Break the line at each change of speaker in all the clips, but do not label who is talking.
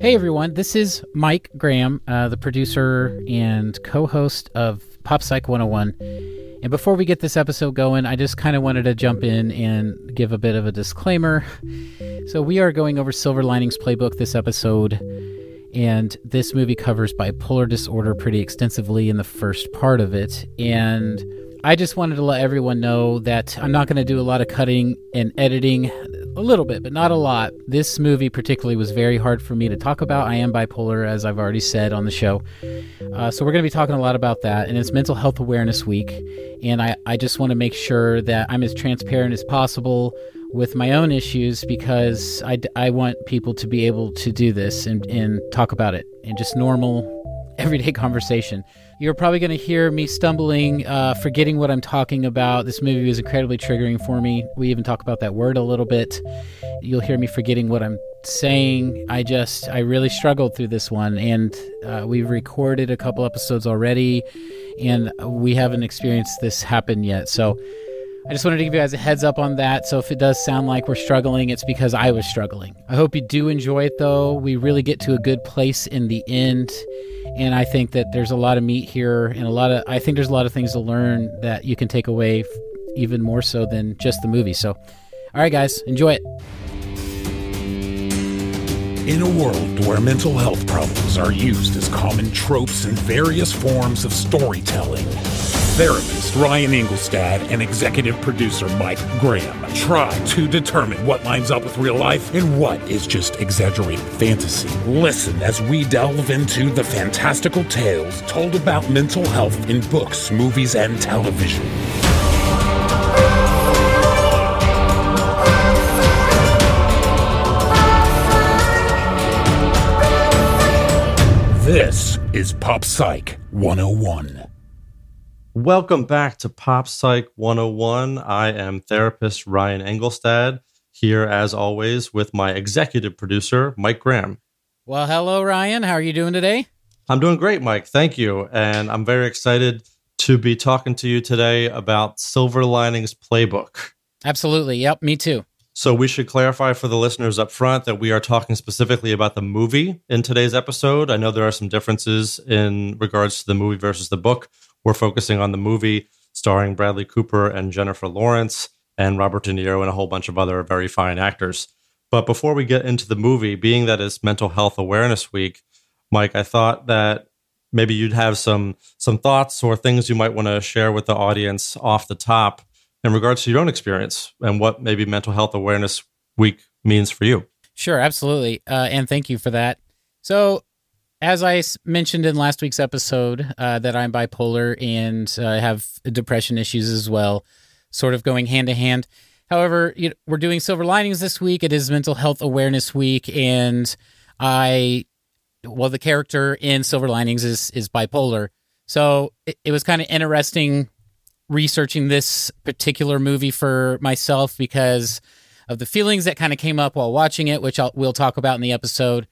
Hey everyone, this is Mike Graham, uh, the producer and co host of Pop Psych 101. And before we get this episode going, I just kind of wanted to jump in and give a bit of a disclaimer. So, we are going over Silver Linings Playbook this episode, and this movie covers bipolar disorder pretty extensively in the first part of it. And I just wanted to let everyone know that I'm not going to do a lot of cutting and editing, a little bit, but not a lot. This movie, particularly, was very hard for me to talk about. I am bipolar, as I've already said on the show. Uh, so, we're going to be talking a lot about that. And it's Mental Health Awareness Week. And I, I just want to make sure that I'm as transparent as possible with my own issues because I, I want people to be able to do this and, and talk about it in just normal, everyday conversation. You're probably going to hear me stumbling, uh, forgetting what I'm talking about. This movie was incredibly triggering for me. We even talk about that word a little bit. You'll hear me forgetting what I'm saying. I just, I really struggled through this one. And uh, we've recorded a couple episodes already, and we haven't experienced this happen yet. So, I just wanted to give you guys a heads up on that. So if it does sound like we're struggling, it's because I was struggling. I hope you do enjoy it though. We really get to a good place in the end. And I think that there's a lot of meat here and a lot of, I think there's a lot of things to learn that you can take away even more so than just the movie. So, all right, guys, enjoy it.
In a world where mental health problems are used as common tropes in various forms of storytelling, therapist Ryan Engelstad and executive producer Mike Graham try to determine what lines up with real life and what is just exaggerated fantasy. Listen as we delve into the fantastical tales told about mental health in books, movies, and television. This is Pop Psych 101.
Welcome back to Pop Psych 101. I am therapist Ryan Engelstad, here as always with my executive producer, Mike Graham.
Well, hello, Ryan. How are you doing today?
I'm doing great, Mike. Thank you. And I'm very excited to be talking to you today about Silver Linings Playbook.
Absolutely. Yep, me too.
So, we should clarify for the listeners up front that we are talking specifically about the movie in today's episode. I know there are some differences in regards to the movie versus the book. We're focusing on the movie starring Bradley Cooper and Jennifer Lawrence and Robert De Niro and a whole bunch of other very fine actors. But before we get into the movie, being that it's Mental Health Awareness Week, Mike, I thought that maybe you'd have some some thoughts or things you might want to share with the audience off the top in regards to your own experience and what maybe Mental Health Awareness Week means for you.
Sure, absolutely. Uh, and thank you for that. So, as I mentioned in last week's episode, uh, that I'm bipolar and uh, have depression issues as well, sort of going hand to hand. However, you know, we're doing Silver Linings this week. It is Mental Health Awareness Week, and I, well, the character in Silver Linings is is bipolar. So it, it was kind of interesting researching this particular movie for myself because of the feelings that kind of came up while watching it, which I'll, we'll talk about in the episode.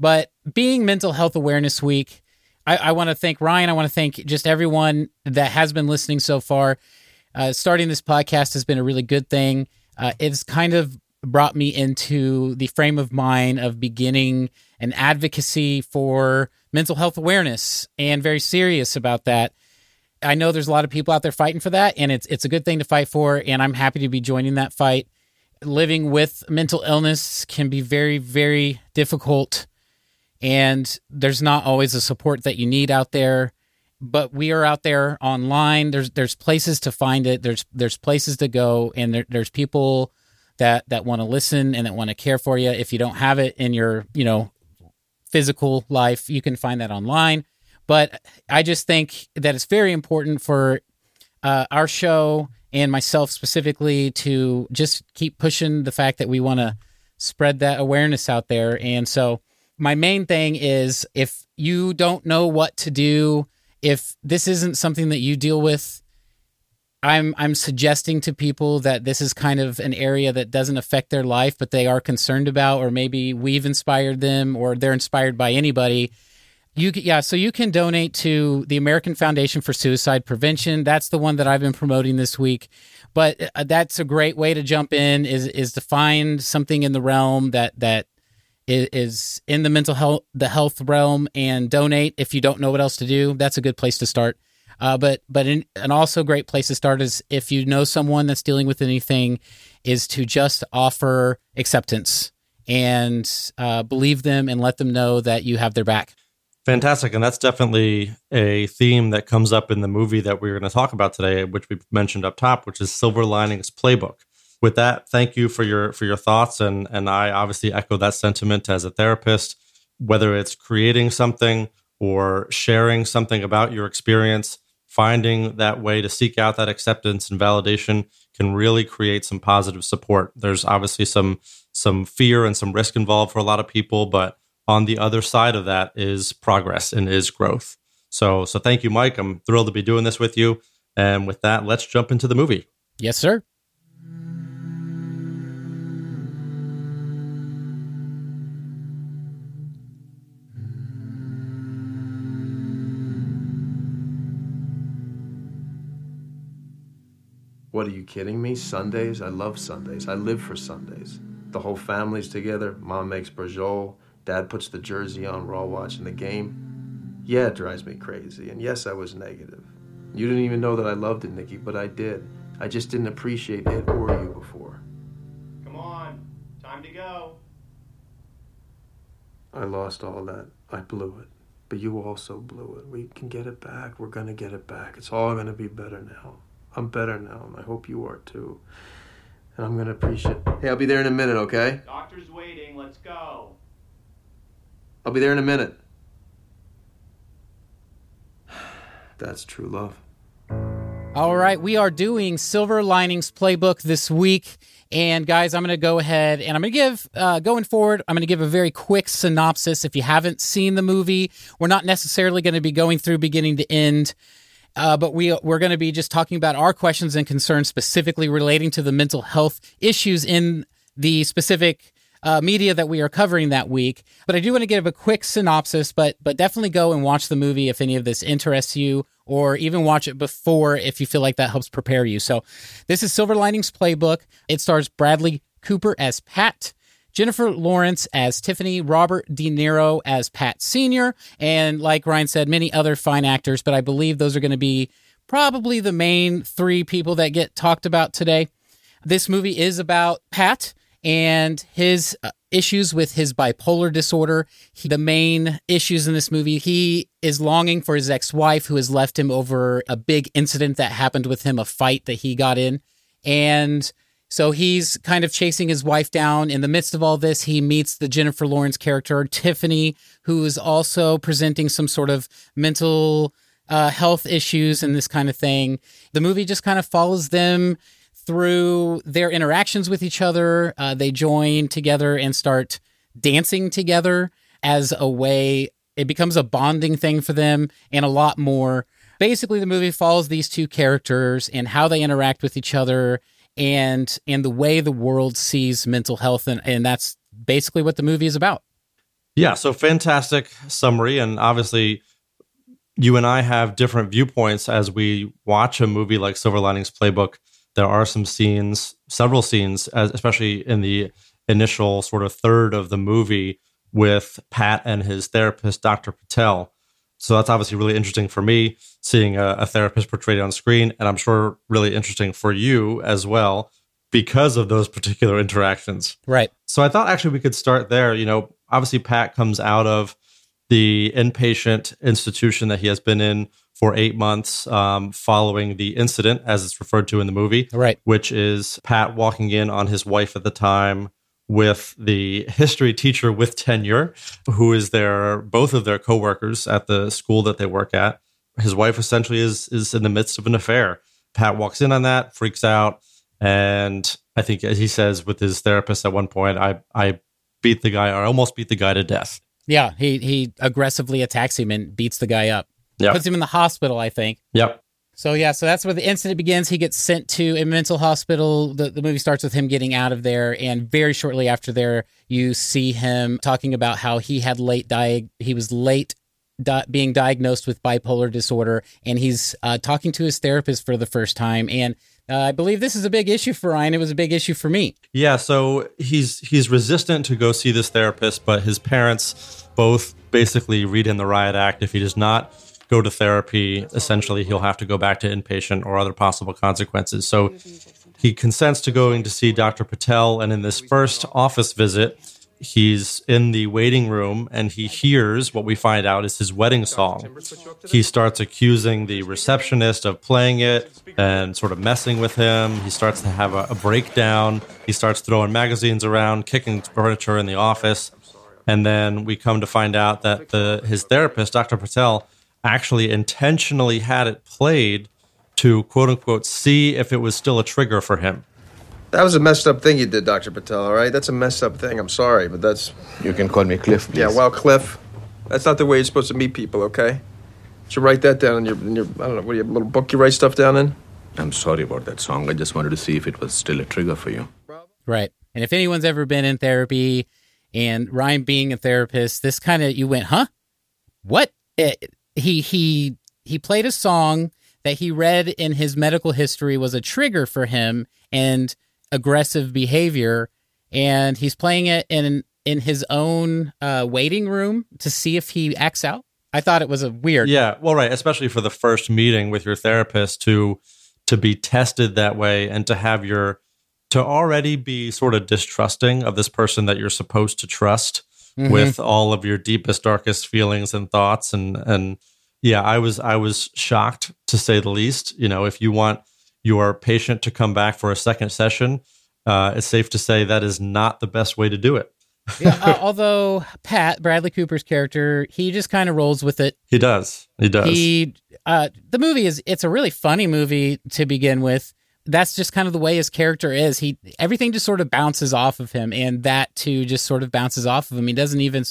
But being Mental Health Awareness Week, I, I want to thank Ryan. I want to thank just everyone that has been listening so far. Uh, starting this podcast has been a really good thing. Uh, it's kind of brought me into the frame of mind of beginning an advocacy for mental health awareness and very serious about that. I know there's a lot of people out there fighting for that, and it's it's a good thing to fight for, and I'm happy to be joining that fight. Living with mental illness can be very, very difficult, and there's not always the support that you need out there. But we are out there online. There's there's places to find it. There's there's places to go, and there, there's people that that want to listen and that want to care for you. If you don't have it in your you know physical life, you can find that online. But I just think that it's very important for uh, our show and myself specifically to just keep pushing the fact that we want to spread that awareness out there. And so, my main thing is if you don't know what to do, if this isn't something that you deal with, I'm I'm suggesting to people that this is kind of an area that doesn't affect their life, but they are concerned about, or maybe we've inspired them, or they're inspired by anybody you yeah, so you can donate to the American Foundation for Suicide Prevention. That's the one that I've been promoting this week. But uh, that's a great way to jump in is is to find something in the realm that that is, in the mental health the health realm and donate if you don't know what else to do. That's a good place to start. Uh, but but in, an also great place to start is if you know someone that's dealing with anything, is to just offer acceptance and uh, believe them and let them know that you have their back.
Fantastic. And that's definitely a theme that comes up in the movie that we're going to talk about today, which we mentioned up top, which is Silver Linings Playbook. With that, thank you for your for your thoughts and and I obviously echo that sentiment as a therapist, whether it's creating something or sharing something about your experience, finding that way to seek out that acceptance and validation can really create some positive support. There's obviously some some fear and some risk involved for a lot of people, but on the other side of that is progress and is growth. So, so thank you, Mike. I'm thrilled to be doing this with you. And with that, let's jump into the movie.
Yes, sir.
What are you kidding me? Sundays? I love Sundays. I live for Sundays. The whole family's together. Mom makes braciole. Dad puts the jersey on, we're all watching the game. Yeah, it drives me crazy. And yes, I was negative. You didn't even know that I loved it, Nikki, but I did. I just didn't appreciate it or you before.
Come on, time to go.
I lost all that. I blew it. But you also blew it. We can get it back. We're going to get it back. It's all going to be better now. I'm better now, and I hope you are too. And I'm going to appreciate. Hey, I'll be there in a minute, okay?
Doctor's waiting. Let's go.
I'll be there in a minute. That's true love.
All right, we are doing Silver Linings Playbook this week. And guys, I'm going to go ahead and I'm going to give, uh, going forward, I'm going to give a very quick synopsis. If you haven't seen the movie, we're not necessarily going to be going through beginning to end. Uh, but we we're going to be just talking about our questions and concerns specifically relating to the mental health issues in the specific uh, media that we are covering that week. But I do want to give a quick synopsis, but but definitely go and watch the movie if any of this interests you, or even watch it before if you feel like that helps prepare you. So this is Silver Linings Playbook. It stars Bradley Cooper as Pat. Jennifer Lawrence as Tiffany, Robert De Niro as Pat Sr., and like Ryan said, many other fine actors, but I believe those are going to be probably the main three people that get talked about today. This movie is about Pat and his uh, issues with his bipolar disorder. He, the main issues in this movie, he is longing for his ex wife who has left him over a big incident that happened with him, a fight that he got in. And so he's kind of chasing his wife down. In the midst of all this, he meets the Jennifer Lawrence character, Tiffany, who is also presenting some sort of mental uh, health issues and this kind of thing. The movie just kind of follows them through their interactions with each other. Uh, they join together and start dancing together as a way, it becomes a bonding thing for them and a lot more. Basically, the movie follows these two characters and how they interact with each other and and the way the world sees mental health and, and that's basically what the movie is about.
Yeah, so fantastic summary and obviously you and I have different viewpoints as we watch a movie like Silver Linings Playbook there are some scenes, several scenes, especially in the initial sort of third of the movie with Pat and his therapist, Dr. Patel. So that's obviously really interesting for me seeing a, a, therapist portrayed on screen, and I'm sure really interesting for you as well because of those particular interactions.
Right.
So I thought actually we could start there. You know, obviously Pat comes out of the inpatient institution that he has been in for eight months um, following the incident, as it's referred to in the movie.
Right.
Which is Pat walking in on his wife at the time with the history teacher with tenure, who is their both of their coworkers at the school that they work at. His wife essentially is is in the midst of an affair. Pat walks in on that, freaks out, and I think as he says with his therapist at one point, I I beat the guy or almost beat the guy to death.
Yeah, he he aggressively attacks him and beats the guy up.
Yep.
Puts him in the hospital, I think.
Yep.
So yeah, so that's where the incident begins. He gets sent to a mental hospital. The, the movie starts with him getting out of there, and very shortly after there, you see him talking about how he had late diag he was late di- being diagnosed with bipolar disorder, and he's uh, talking to his therapist for the first time. And Uh, I believe this is a big issue for Ryan. It was a big issue for me.
Yeah, so he's he's resistant to go see this therapist, but his parents both basically read in the riot act. If he does not go to therapy, essentially he'll have to go back to inpatient or other possible consequences. So he consents to going to see Dr. Patel, and in this first office visit, he's in the waiting room and he hears what we find out is his wedding song. He starts accusing the receptionist of playing it and sort of messing with him. He starts to have a, a breakdown. He starts throwing magazines around, kicking furniture in the office. And then we come to find out that the his therapist, Dr. Patel, actually intentionally had it played to quote unquote see if it was still a trigger for him.
That was a messed up thing you did, Dr. Patel, all right? That's a messed up thing. I'm sorry, but that's.
You can call me Cliff, please.
Yeah, well, Cliff, that's not the way you're supposed to meet people, okay? You should write that down in your, in your I don't know, what do you little book you write stuff down in?
I'm sorry about that song. I just wanted to see if it was still a trigger for you.
Right. And if anyone's ever been in therapy and Ryan being a therapist, this kind of, you went, huh? What? It, he, he, he played a song that he read in his medical history was a trigger for him and aggressive behavior. And he's playing it in, in his own uh, waiting room to see if he acts out. I thought it was a weird.
Yeah, well, right, especially for the first meeting with your therapist to to be tested that way and to have your to already be sort of distrusting of this person that you're supposed to trust
Mhm.
with all of your deepest darkest feelings and thoughts and and yeah, I was I was shocked to say the least. You know, if you want your patient to come back for a second session, uh, it's safe to say that is not the best way to do it.
yeah, uh, although Pat Bradley Cooper's character, he just kind of rolls with it.
He does. He does.
He, uh, the movie is it's a really funny movie to begin with. That's just kind of the way his character is. He everything just sort of bounces off of him, and that too just sort of bounces off of him. He doesn't even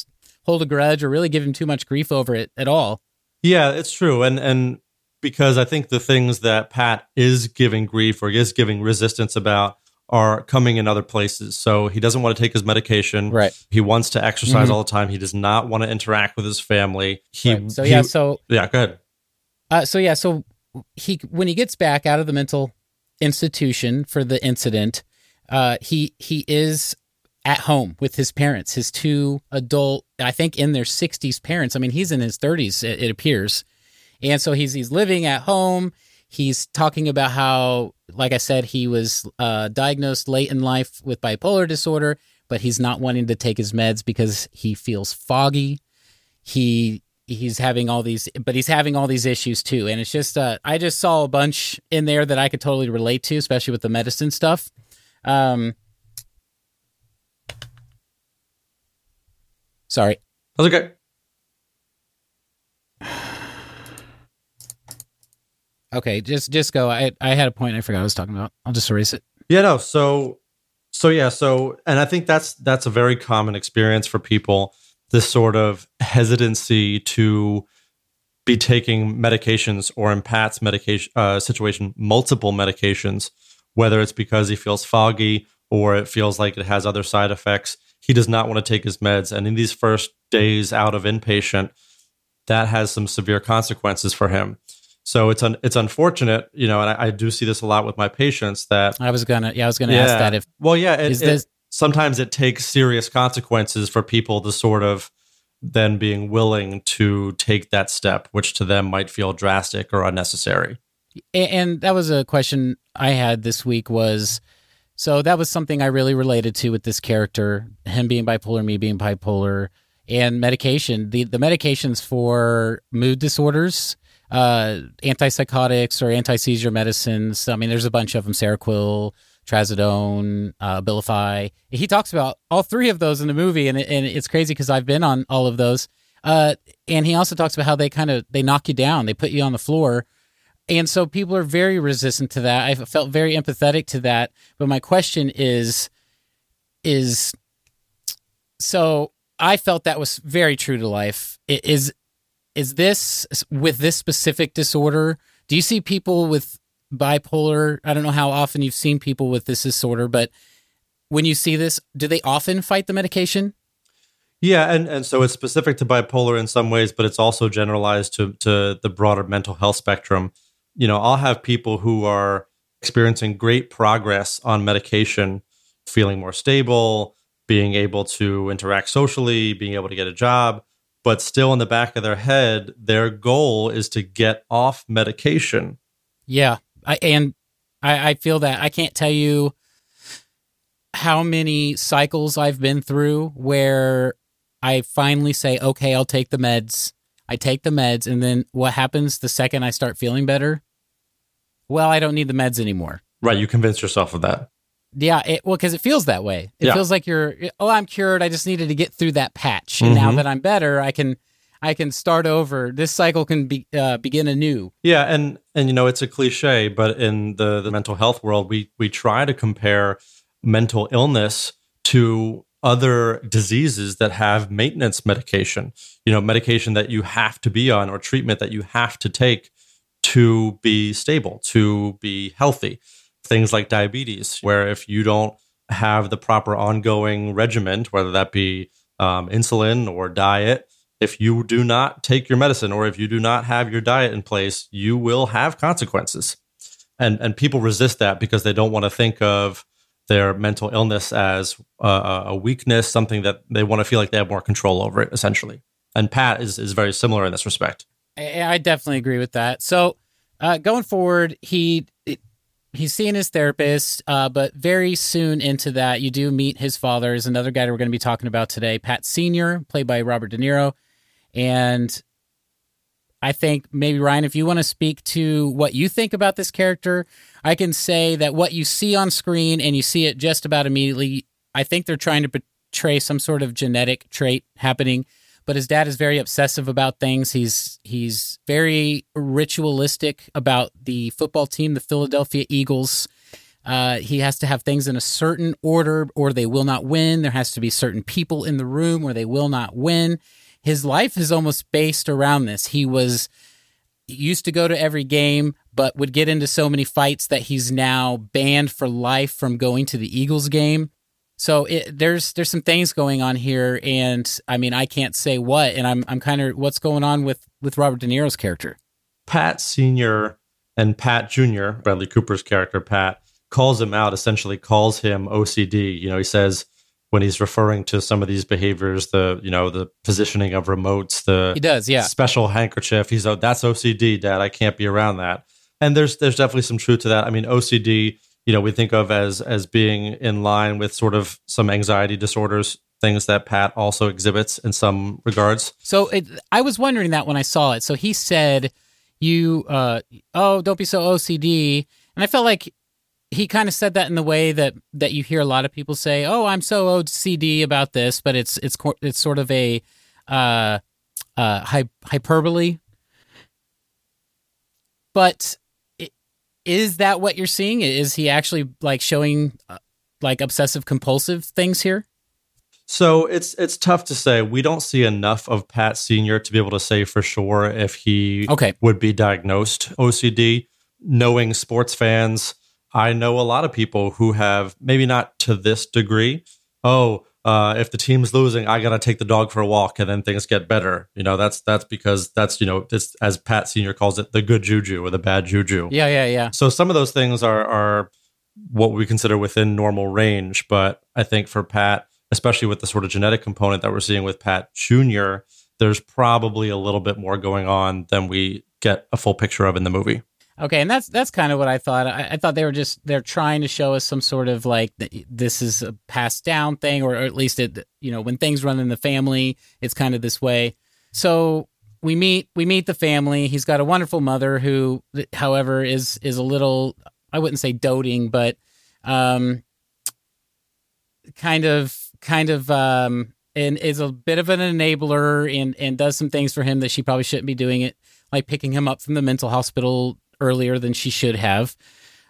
hold a grudge or really give him too much grief over it at all.
Yeah, it's true, and and because I think the things that Pat is giving grief or is giving resistance about are coming in other places. So he doesn't want to take his medication.
Right.
He wants to exercise
Mhm.
all the time. He does not want to interact with his family. He,
Right. So
he-
yeah, so
yeah, go ahead.
Uh, so yeah, so he when he gets back out of the mental institution for the incident, uh, he he is at home with his parents, his two adult, I think in their sixties parents. I mean, he's in his thirties, it, it appears, and so he's he's living at home. He's talking about how, like I said, he was uh, diagnosed late in life with bipolar disorder, but he's not wanting to take his meds because he feels foggy he he's having all these but he's having all these issues too and it's just uh i just saw a bunch in there that i could totally relate to especially with the medicine stuff um sorry
That's okay.
okay just just go i i had a point i forgot i was talking about i'll just erase it
Yeah, no. So, so yeah. So, and I think that's that's a very common experience for people. This sort of hesitancy to be taking medications, or in Pat's medication uh, situation, multiple medications, whether it's because he feels foggy or it feels like it has other side effects. He does not want to take his meds, and in these first days out of inpatient, that has some severe consequences for him. So it's un- it's unfortunate, you know, and I, I do see this a lot with my patients that
i was gonna yeah i was gonna ask that if
well, yeah, it,
is
it-
this-
sometimes it takes serious consequences for people to sort of then being willing to take that step, which to them might feel drastic or unnecessary.
And that was a question I had this week was so that was something I really related to with this character, him being bipolar, me being bipolar, and medication. The the medications for mood disorders, uh, antipsychotics or anti seizure medicines. I mean, there's a bunch of them: Seroquel, Trazodone, uh, Abilify. He talks about all three of those in the movie, and and it's crazy because I've been on all of those. Uh, and he also talks about how they kind of they knock you down, they put you on the floor, and so people are very resistant to that. I felt very empathetic to that. But my question is, is so I felt that was very true to life. Is is this with this specific disorder? Do you see people with bipolar? I don't know how often you've seen people with this disorder, but when you see this, do they often fight the medication?
Yeah, and, and so it's specific to bipolar in some ways, but it's also generalized to to the broader mental health spectrum. You know, I'll have people who are experiencing great progress on medication, feeling more stable, being able to interact socially, being able to get a job, but still in the back of their head, their goal is to get off medication.
Yeah, I, and I, I feel that I can't tell you how many cycles I've been through where I finally say, okay, I'll take the meds. I take the meds, and then what happens the second I start feeling better? Well, I don't need the meds anymore.
Right. You convince yourself of that.
Yeah, it, well, because it feels that way. It
Yeah.
feels like you're, oh, I'm cured. I just needed to get through that patch, and now
Mhm.
that I'm better, I can, I can start over. This cycle can be uh, begin anew.
Yeah, and and you know it's a cliche, but in the the mental health world, we we try to compare mental illness to other diseases that have maintenance medication. You know, medication that you have to be on or treatment that you have to take to be stable, to be healthy. Things like diabetes, where if you don't have the proper ongoing regimen, whether that be um, insulin or diet, if you do not take your medicine or if you do not have your diet in place, you will have consequences. And and people resist that because they don't want to think of their mental illness as a, a weakness, something that they want to feel like they have more control over it, essentially. And Pat is is very similar in this respect.
I, I definitely agree with that. So, uh, going forward, he he's seeing his therapist, uh, but very soon into that, you do meet his father. Is another guy that we're going to be talking about today, Pat Senior, played by Robert De Niro, and I think maybe Ryan, if you want to speak to what you think about this character, I can say that what you see on screen and you see it just about immediately. I think they're trying to portray some sort of genetic trait happening but his dad is very obsessive about things. He's he's very ritualistic about the football team, the Philadelphia Eagles. Uh, he has to have things in a certain order, or they will not win. There has to be certain people in the room, or they will not win. His life is almost based around this. He was used to go to every game, but would get into so many fights that he's now banned for life from going to the Eagles game. So it, there's there's some things going on here, and I mean I can't say what, and I'm I'm kind of what's going on with with Robert De Niro's character.
Pat Senior and Pat Junior, Bradley Cooper's character Pat, calls him out. Essentially, calls him OCD. You know, he says when he's referring to some of these behaviors, the you know the positioning of remotes, the
He does, yeah.
special handkerchief. He's oh, that's OCD, Dad. I can't be around that. And there's there's definitely some truth to that. I mean, OCD, you know, we think of as as being in line with sort of some anxiety disorders, things that Pat also exhibits in some regards.
So it, I was wondering that when I saw it. So he said, "You, uh, oh, don't be so OCD," and I felt like he kind of said that in the way that that you hear a lot of people say, "Oh, I'm so OCD about this," but it's it's it's sort of a uh, uh, hy- hyperbole. But is that what you're seeing? Is he actually like showing uh, like obsessive compulsive things here?
So it's it's tough to say. We don't see enough of Pat Senior to be able to say for sure if he
Okay.
would be diagnosed OCD. Knowing sports fans, I know a lot of people who have maybe not to this degree. Oh, uh, if the team's losing, I gotta take the dog for a walk, and then things get better. You know, that's that's because that's you know, this as Pat Senior calls it, the good juju or the bad juju.
Yeah, yeah, yeah.
So some of those things are are what we consider within normal range, but I think for Pat, especially with the sort of genetic component that we're seeing with Pat Jr., there's probably a little bit more going on than we get a full picture of in the movie.
Okay, and that's that's kind of what I thought. I, I thought they were just they're trying to show us some sort of like th- this is a passed down thing, or at least it you know when things run in the family, it's kind of this way. So we meet we meet the family. He's got a wonderful mother who, however, is is a little I wouldn't say doting, but um, kind of kind of um, and is a bit of an enabler and and does some things for him that she probably shouldn't be doing it, like picking him up from the mental hospital earlier than she should have.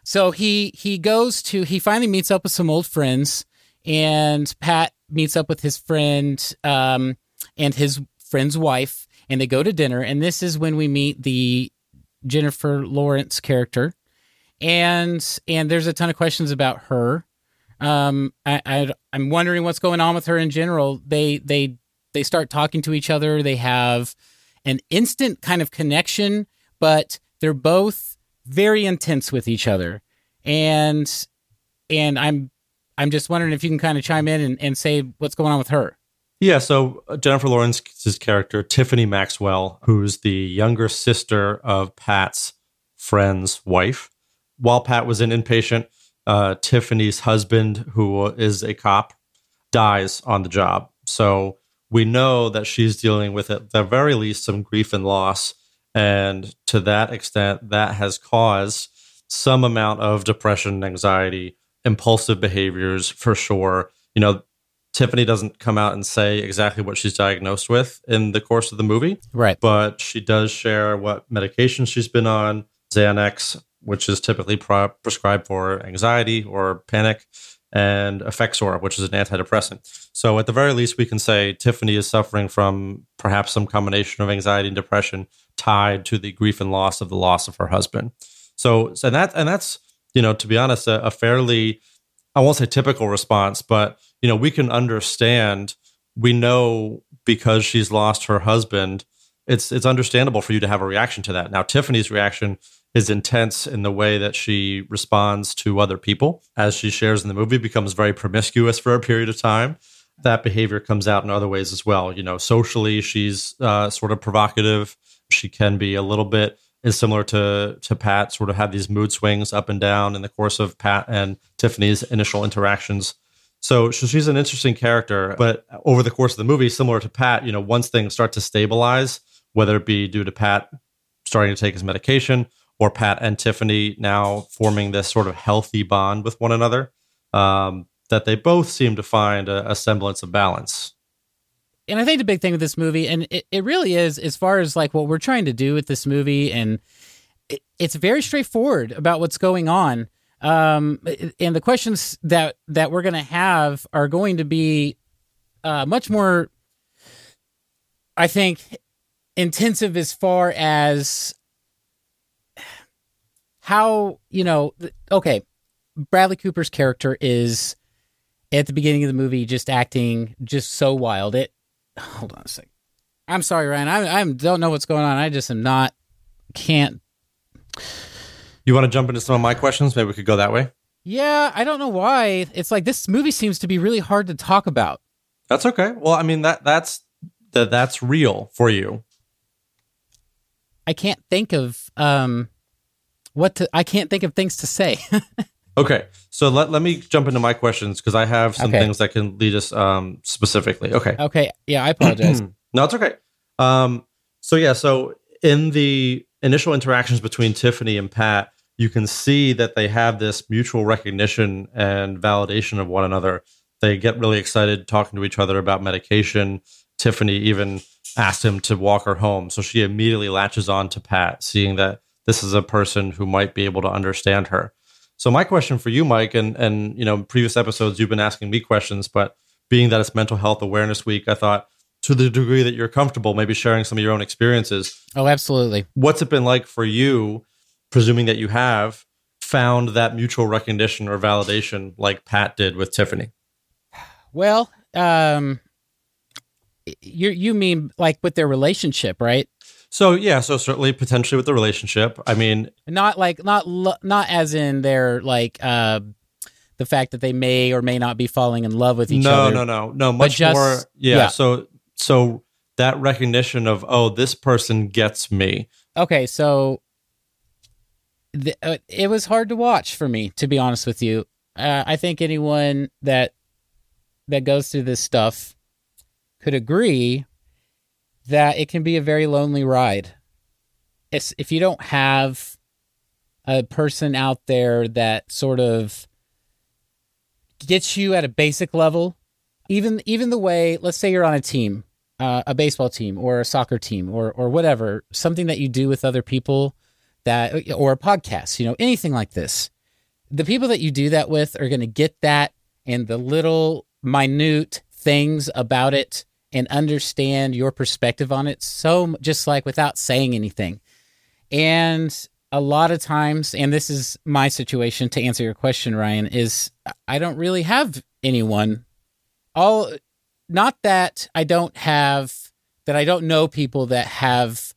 So he he goes to he finally meets up with some old friends, and Pat meets up with his friend um, and his friend's wife, and they go to dinner. And this is when we meet the Jennifer Lawrence character, and and there's a ton of questions about her. Um, I, I I'm wondering what's going on with her in general. They they they start talking to each other. They have an instant kind of connection, but they're both very intense with each other. and and I'm I'm just wondering if you can kind of chime in and, and say what's going on with her.
Yeah, so uh, Jennifer Lawrence's character, Tiffany Maxwell, who's the younger sister of Pat's friend's wife. While Pat was an inpatient, uh, Tiffany's husband, who is a cop, dies on the job. So we know that she's dealing with, at the very least, some grief and loss. And to that extent, that has caused some amount of depression, anxiety, impulsive behaviors for sure. You know, Tiffany doesn't come out and say exactly what she's diagnosed with in the course of the movie.
Right.
But she does share what medication she's been on Xanax, which is typically pro- prescribed for anxiety or panic, and Effexor, which is an antidepressant. So, at the very least, we can say Tiffany is suffering from perhaps some combination of anxiety and depression tied to the grief and loss of the loss of her husband. So, and that and that's you know, to be honest, a, a fairly I won't say typical response, but you know, we can understand. We know because she's lost her husband, it's it's understandable for you to have a reaction to that. Now, Tiffany's reaction is intense in the way that she responds to other people, as she shares in the movie, becomes very promiscuous for a period of time. That behavior comes out in other ways as well. You know, socially, she's uh, sort of provocative. She can be a little bit is similar to to Pat, sort of have these mood swings up and down in the course of Pat and Tiffany's initial interactions. So, so she's an interesting character, but over the course of the movie, similar to Pat, you know, once things start to stabilize, whether it be due to Pat starting to take his medication or Pat and Tiffany now forming this sort of healthy bond with one another, um, that they both seem to find a, a semblance of balance
and I think the big thing with this movie, and it, it really is, as far as like what we're trying to do with this movie, and it, it's very straightforward about what's going on. Um, and the questions that that we're going to have are going to be uh, much more, I think, intensive as far as how you know. Okay, Bradley Cooper's character is at the beginning of the movie just acting just so wild. It hold on a second. I'm sorry, Ryan. I I don't know what's going on. I just am not can't.
You want to jump into some of my questions? Maybe we could go that way.
Yeah, I don't know why. It's like this movie seems to be really hard to talk about.
That's okay. Well, I mean that that's that that's real for you.
I can't think of um what to I can't think of things to say.
Okay, so let, let me jump into my questions because I have some
Okay.
things that can lead us um, specifically. Okay,
okay, yeah, I apologize.
no, it's okay. Um, so yeah, so in the initial interactions between Tiffany and Pat, you can see that they have this mutual recognition and validation of one another. They get really excited talking to each other about medication. Tiffany even asked him to walk her home, so she immediately latches on to Pat, seeing that this is a person who might be able to understand her. So my question for you, Mike, and and you know, previous episodes you've been asking me questions, but being that it's Mental Health Awareness Week, I thought to the degree that you're comfortable, maybe sharing some of your own experiences.
oh, absolutely.
What's it been like for you, presuming that you have found that mutual recognition or validation like Pat did with Tiffany?
Well, um you you mean like with their relationship, right?
So yeah, so certainly potentially with the relationship. I mean,
Not like not not as in their like uh the fact that they may or may not be falling in love with each
no,
other.
no, no, no, no. much
just-
more. Yeah,
yeah.
So so that recognition of oh, this person gets me.
Okay, so uh, it was hard to watch for me, to be honest with you. Uh, I think anyone that that goes through this stuff could agree that it can be a very lonely ride. It's, if you don't have a person out there that sort of gets you at a basic level, even even the way, let's say you're on a team, uh, a baseball team or a soccer team or or whatever, something that you do with other people that or a podcast, you know, anything like this. The people that you do that with are going to get that and the little minute things about it and understand your perspective on it so just like without saying anything. And a lot of times, and this is my situation to answer your question, Ryan, is I don't really have anyone. All not that I don't have that I don't know people that have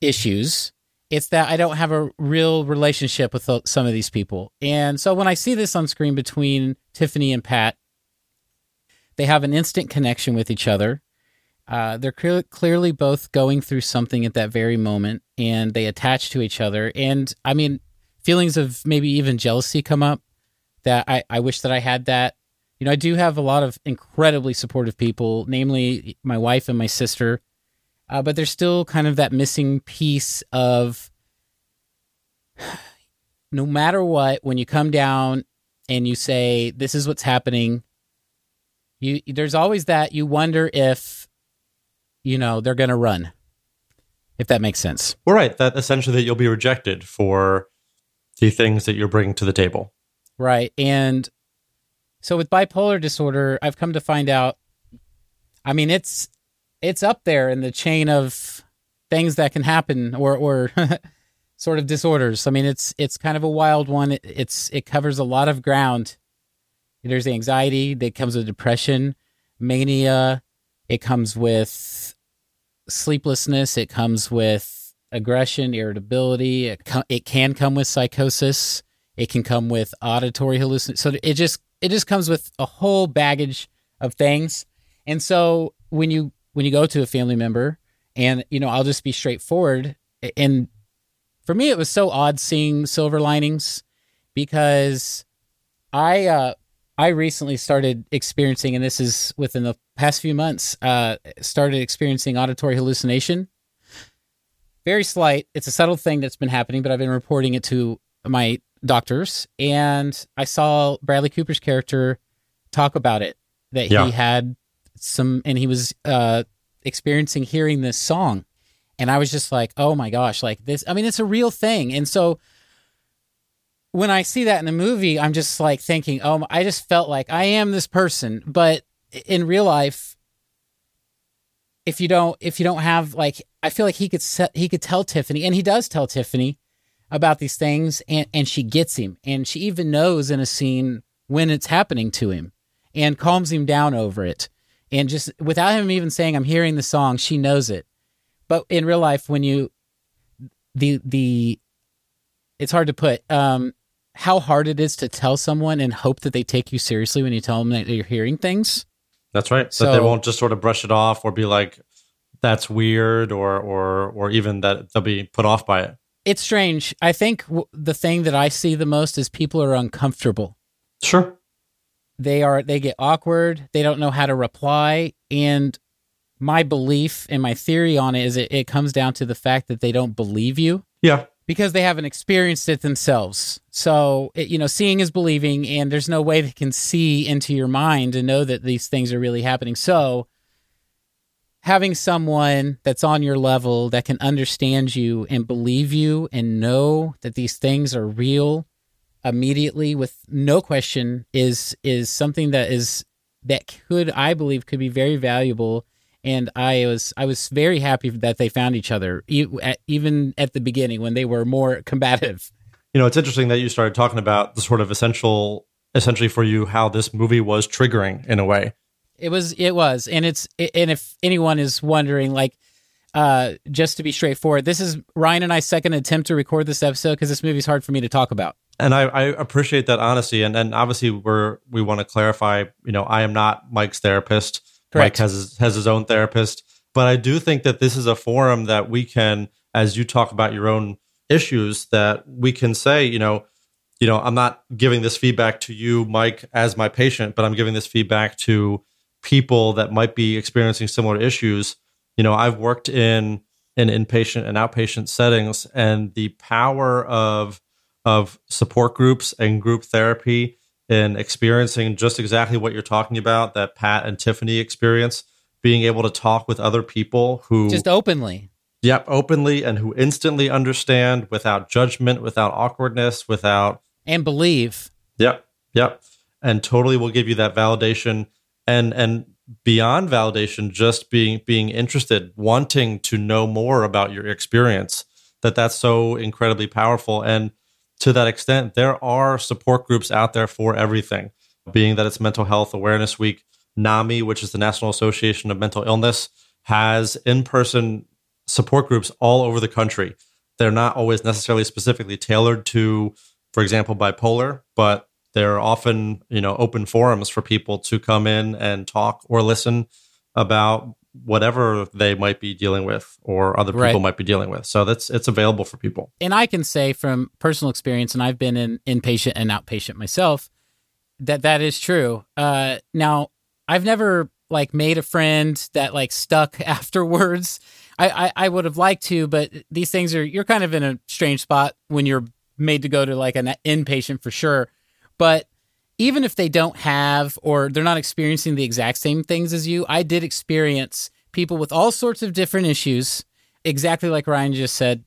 issues it's that I don't have a real relationship with some of these people. And so when I see this on screen between Tiffany and Pat, they have an instant connection with each other. Uh, they're clear- clearly both going through something at that very moment and they attach to each other. And I mean, feelings of maybe even jealousy come up that I, I wish that I had that. You know, I do have a lot of incredibly supportive people, namely my wife and my sister. Uh, but there's still kind of that missing piece of no matter what, when you come down and you say, this is what's happening, you there's always that you wonder if you know they're going to run if that makes sense
Well, right. That essentially that you'll be rejected for the things that you're bringing to the table.
right and so with bipolar disorder i've come to find out i mean it's it's up there in the chain of things that can happen or or sort of disorders i mean it's it's kind of a wild one it, it's it covers a lot of ground there's anxiety that comes with depression mania. It comes with sleeplessness. It comes with aggression irritability. It, co- it can come with psychosis. It can come with auditory hallucinations. so it just it just comes with a whole baggage of things. And so when you when you go to a family member and you know i'll just be straightforward and for me it was so odd seeing silver linings because i uh I recently started experiencing, and this is within the past few months, uh, started experiencing auditory hallucination. Very slight. It's a subtle thing that's been happening, but I've been reporting it to my doctors. And I saw Bradley Cooper's character talk about it that
Yeah.
he had some, and he was uh, experiencing hearing this song. And I was just like, oh my gosh, like this. I mean, it's a real thing. And so when I see that in the movie, I'm just like thinking, oh, I just felt like I am this person. But in real life, if you don't, if you don't have like, I feel like he could set, he could tell Tiffany, and he does tell Tiffany about these things, and and she gets him, and she even knows in a scene when it's happening to him, and calms him down over it, and just without him even saying, "I'm hearing the song," she knows it. But in real life, when you the the it's hard to put um how hard it is to tell someone and hope that they take you seriously when you tell them that you're hearing things.
That's right. that
So-
they won't just sort of brush it off or be like, "That's weird," or or or even that they'll be put off by it.
It's strange. I think w- the thing that I see the most is people are uncomfortable.
Sure.
They are they get awkward. They don't know how to reply and my belief and my theory on it is it, it comes down to the fact that they don't believe you
Yeah.
Because they haven't experienced it themselves. So, it, you know, seeing is believing, and there's no way they can see into your mind and know that these things are really happening. So, having someone that's on your level that can understand you and believe you and know that these things are real immediately with no question is is something that is that could I believe could be very valuable and I was I was very happy that they found each other even at the beginning when they were more combative.
You know, it's interesting that you started talking about the sort of essential, essentially for you, how this movie was triggering in a way.
It was it was and it's and if anyone is wondering like uh just to be straightforward this is Ryan and I second attempt to record this episode because this movie's hard for me to talk about.
and I, I appreciate that honesty and and obviously we're we want to clarify you know i am not mike's therapist
Correct.
mike has his, has his own therapist but i do think that this is a forum that we can as you talk about your own issues that we can say you know you know i'm not giving this feedback to you mike as my patient but i'm giving this feedback to people that might be experiencing similar issues you know i've worked in in inpatient and outpatient settings and the power of of support groups and group therapy and experiencing just exactly what you're talking about that Pat and Tiffany experience being able to talk with other people who
Just openly.
yep openly and who instantly understand without judgment without awkwardness without
And believe.
Yep. Yep. And totally will give you that validation and and beyond validation just being being interested, wanting to know more about your experience. That that's so incredibly powerful and to that extent there are support groups out there for everything. Being that it's Mental Health Awareness Week, NAMI, which is the National Association of Mental Illness, has in-person support groups all over the country they're not always necessarily specifically tailored to, for example, bipolar, but they're often, you know, open forums for people to come in and talk or listen about whatever they might be dealing with or other people
Right.
might be dealing with. So that's it's available for people.
and I can say from personal experience, and I've been in inpatient and outpatient myself, that that is true. Uh, now, I've never like made a friend that like stuck afterwards. I, I I would have liked to, but these things are you're kind of in a strange spot when you're made to go to like an inpatient for sure. But even if they don't have or they're not experiencing the exact same things as you, I did experience people with all sorts of different issues, exactly like Ryan just said,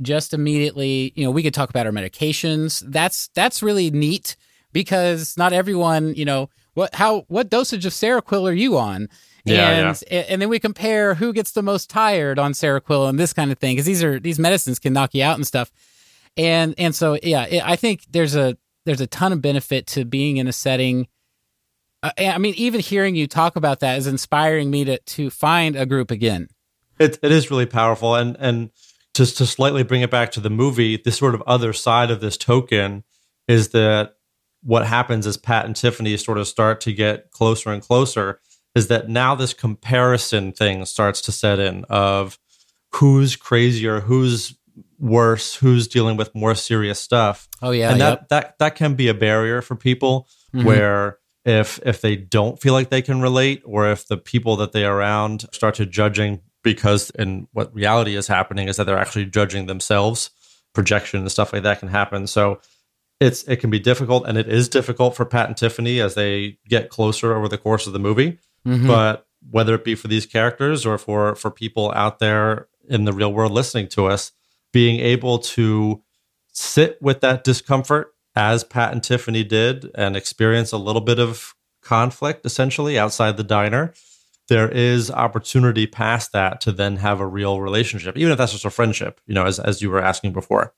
just immediately, you know, we could talk about our medications. That's that's really neat because not everyone, you know, what how what dosage of Seroquel are you on?
Yeah,
and and then we compare who gets the most tired on Seroquel and this kind of thing because these are these medicines can knock you out and stuff. And and so yeah, I think there's a there's a ton of benefit to being in a setting. Uh, I mean, even hearing you talk about that is inspiring me to to find a group again.
It it is really powerful, and and just to slightly bring it back to the movie, this sort of other side of this token is that what happens as Pat and Tiffany sort of start to get closer and closer is that now this comparison thing starts to set in of who's crazier, who's worse, who's dealing with more serious stuff.
Oh yeah,
and that,
yep.
that that can be a barrier for people
Mhm.
where if if they don't feel like they can relate or if the people that they are around start to judging because and what reality is happening is that they're actually judging themselves projection and stuff like that can happen so it's it can be difficult and it is difficult for Pat and Tiffany as they get closer over the course of the movie
Mhm.
but whether it be for these characters or for for people out there in the real world listening to us being able to sit with that discomfort as Pat and Tiffany did and experience a little bit of conflict essentially outside the diner there is opportunity past that to then have a real relationship even if that's just a friendship you know as as you were asking before.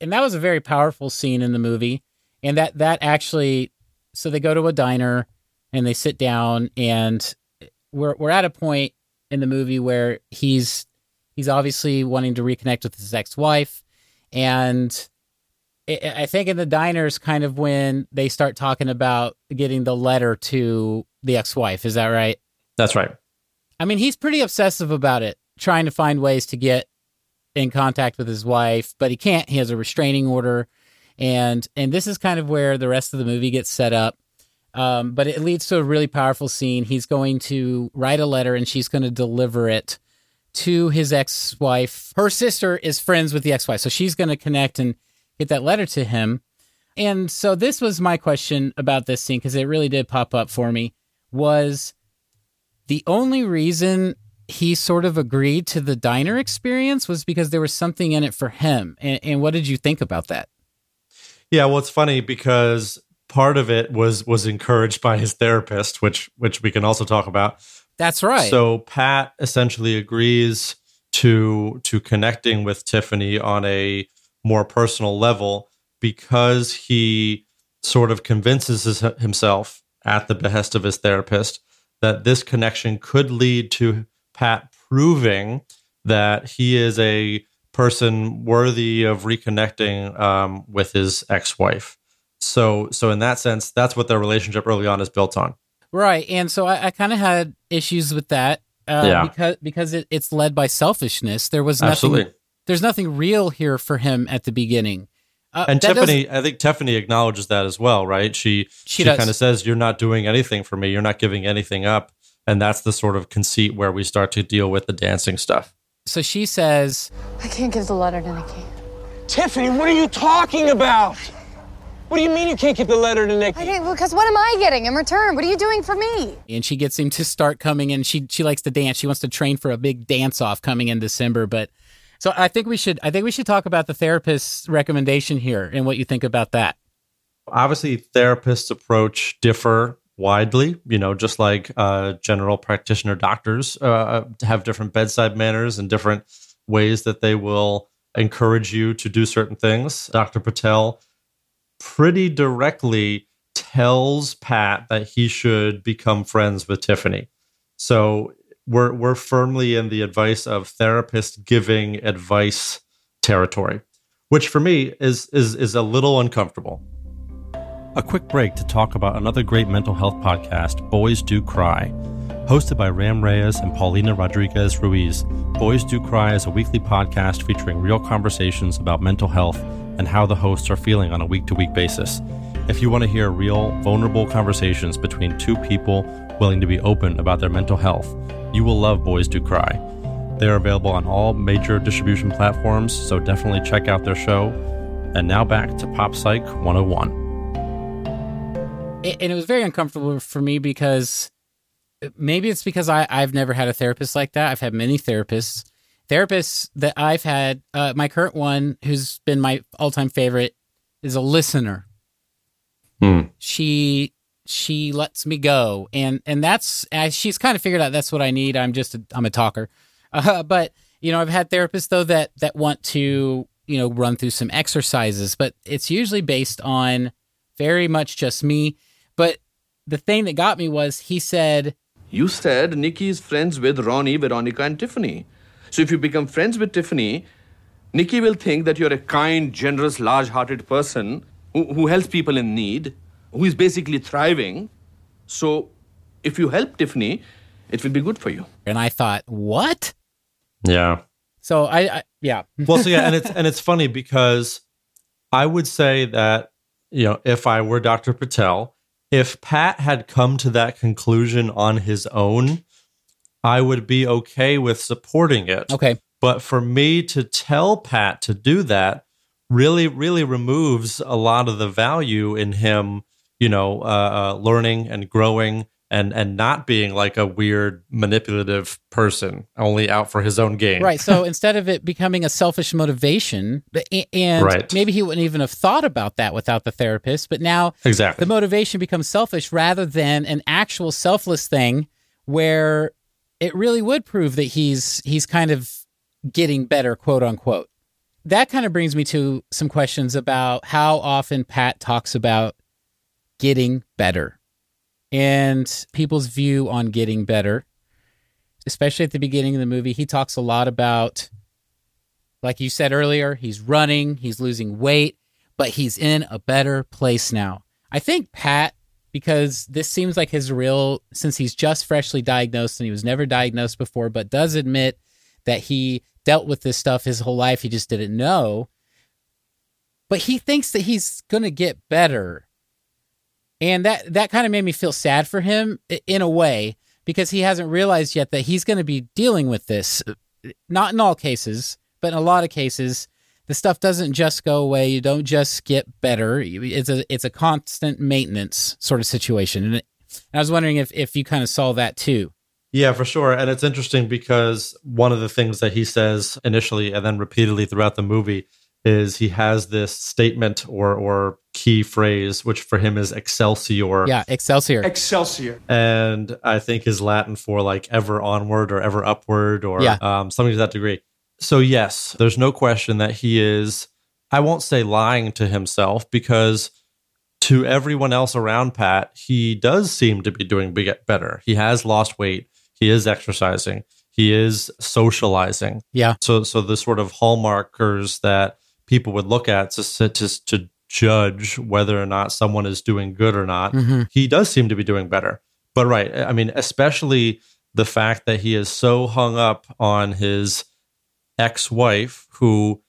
And that was a very powerful scene in the movie. And that that actually so they go to a diner and they sit down and we're we're at a point in the movie where he's he's obviously wanting to reconnect with his ex-wife and I think in the diner is kind of when they start talking about getting the letter to the ex-wife. Is that right?
that's right
I mean, he's pretty obsessive about it, trying to find ways to get in contact with his wife, but he can't. He has a restraining order, and and this is kind of where the rest of the movie gets set up. Um, but it leads to a really powerful scene. He's going to write a letter, and she's going to deliver it to his ex-wife. Her sister is friends with the ex-wife, so she's going to connect and get that letter to him. And so this was my question about this scene because it really did pop up for me. Was the only reason he sort of agreed to the diner experience was because there was something in it for him. And, and what did you think about that?
Yeah, well, it's funny because part of it was was encouraged by his therapist, which which we can also talk about.
That's right.
So Pat essentially agrees to to connecting with Tiffany on a more personal level because he sort of convinces his, himself at the behest of his therapist that this connection could lead to Pat proving that he is a person worthy of reconnecting um, with his ex-wife. So, so in that sense, that's what their relationship early on is built on.
Right. And so I, I kind of had issues with that. Uh,
Yeah.
because because it, it's led by selfishness. There was nothing.
Absolutely.
There's nothing real here for him at the beginning. Uh,
And Tiffany, I think Tiffany acknowledges that as well, right? She
She
she, kind of says, "You're not doing anything for me. You're not giving anything up." And that's the sort of conceit where we start to deal with the dancing stuff.
So she says,
I can't give the letter to Nikki.
Tiffany, what are you talking about? What do you mean you can't give the letter to Nikki?
I didn't because what am I getting in return? What are you doing for me?
and she gets him to start coming in. She she likes to dance. She wants to train for a big dance off coming in December. But so I think we should I think we should talk about the therapist's recommendation here and what you think about that.
Obviously, therapists' approach differ widely. You know, just like uh, general practitioner doctors uh, have different bedside manners and different ways that they will encourage you to do certain things. Dr. Patel pretty directly tells Pat that he should become friends with Tiffany. So we're we're firmly in the advice of therapist giving advice territory, which for me is is is a little uncomfortable. A quick break to talk about another great mental health podcast, Boys Do Cry. Hosted by Ram Reyes and Paulina Rodriguez Ruiz, Boys Do Cry is a weekly podcast featuring real conversations about mental health and how the hosts are feeling on a week to week basis. If you want to hear real, vulnerable conversations between two people willing to be open about their mental health, you will love Boys Do Cry. They are available on all major distribution platforms, so definitely check out their show. And now back to Pop Psych 101.
and it was very uncomfortable for me because uh, maybe it's because I, I've never had a therapist like that. I've had many therapists. Therapists that I've had, uh, my current one, who's been my all time favorite, is a listener.
Hmm.
She she lets me go, and and that's she's kind of figured out that's what I need. I'm just a, I'm a talker, uh, but you know I've had therapists though that that want to you know run through some exercises, but it's usually based on very much just me. But the thing that got me was he said
You said Nikki is friends with Ronnie, Veronica, and Tiffany. So if you become friends with Tiffany, Nikki will think that you're a kind, generous, large hearted person who, who helps people in need, who is basically thriving. So if you help Tiffany, it will be good for you.
and I thought, what?
Yeah.
So I, I yeah.
well, so yeah, and it's and it's funny because I would say that you know if I were Dr. Patel, if Pat had come to that conclusion on his own, I would be okay with supporting it.
Okay.
But for me to tell Pat to do that really, really removes a lot of the value in him, you know, uh, uh, learning and growing and and not being like a weird manipulative person, only out for his own gain.
Right. So instead of it becoming a selfish motivation, and
Right.
maybe he wouldn't even have thought about that without the therapist, but now
Exactly.
the motivation becomes selfish rather than an actual selfless thing where it really would prove that he's he's kind of getting better, quote unquote. That kind of brings me to some questions about how often Pat talks about getting better and people's view on getting better, especially at the beginning of the movie. He talks a lot about, like you said earlier, he's running, he's losing weight, but he's in a better place now. I think Pat, because this seems like his real, since he's just freshly diagnosed and he was never diagnosed before, but does admit that he dealt with this stuff his whole life. He just didn't know. But he thinks that he's going to get better. And that, that kind of made me feel sad for him in a way because he hasn't realized yet that he's going to be dealing with this. Not in all cases, but in a lot of cases, the stuff doesn't just go away. You don't just get better. It's a it's a constant maintenance sort of situation. And, it, and I was wondering if if you kind of saw that too.
Yeah, for sure. And it's interesting because one of the things that he says initially and then repeatedly throughout the movie is he has this statement or or key phrase which for him is excelsior.
Yeah, Excelsior.
Excelsior.
And I think is Latin for like ever onward or ever upward or
Yeah.
um, something to that degree. So yes, there's no question that he is I won't say lying to himself because to everyone else around Pat, he does seem to be doing better. He has lost weight. He is exercising. He is socializing.
Yeah.
So, so the sort of hallmarkers that people would look at to to, to judge whether or not someone is doing good or not,
Mhm.
he does seem to be doing better. But right, I mean, especially the fact that he is so hung up on his ex-wife, who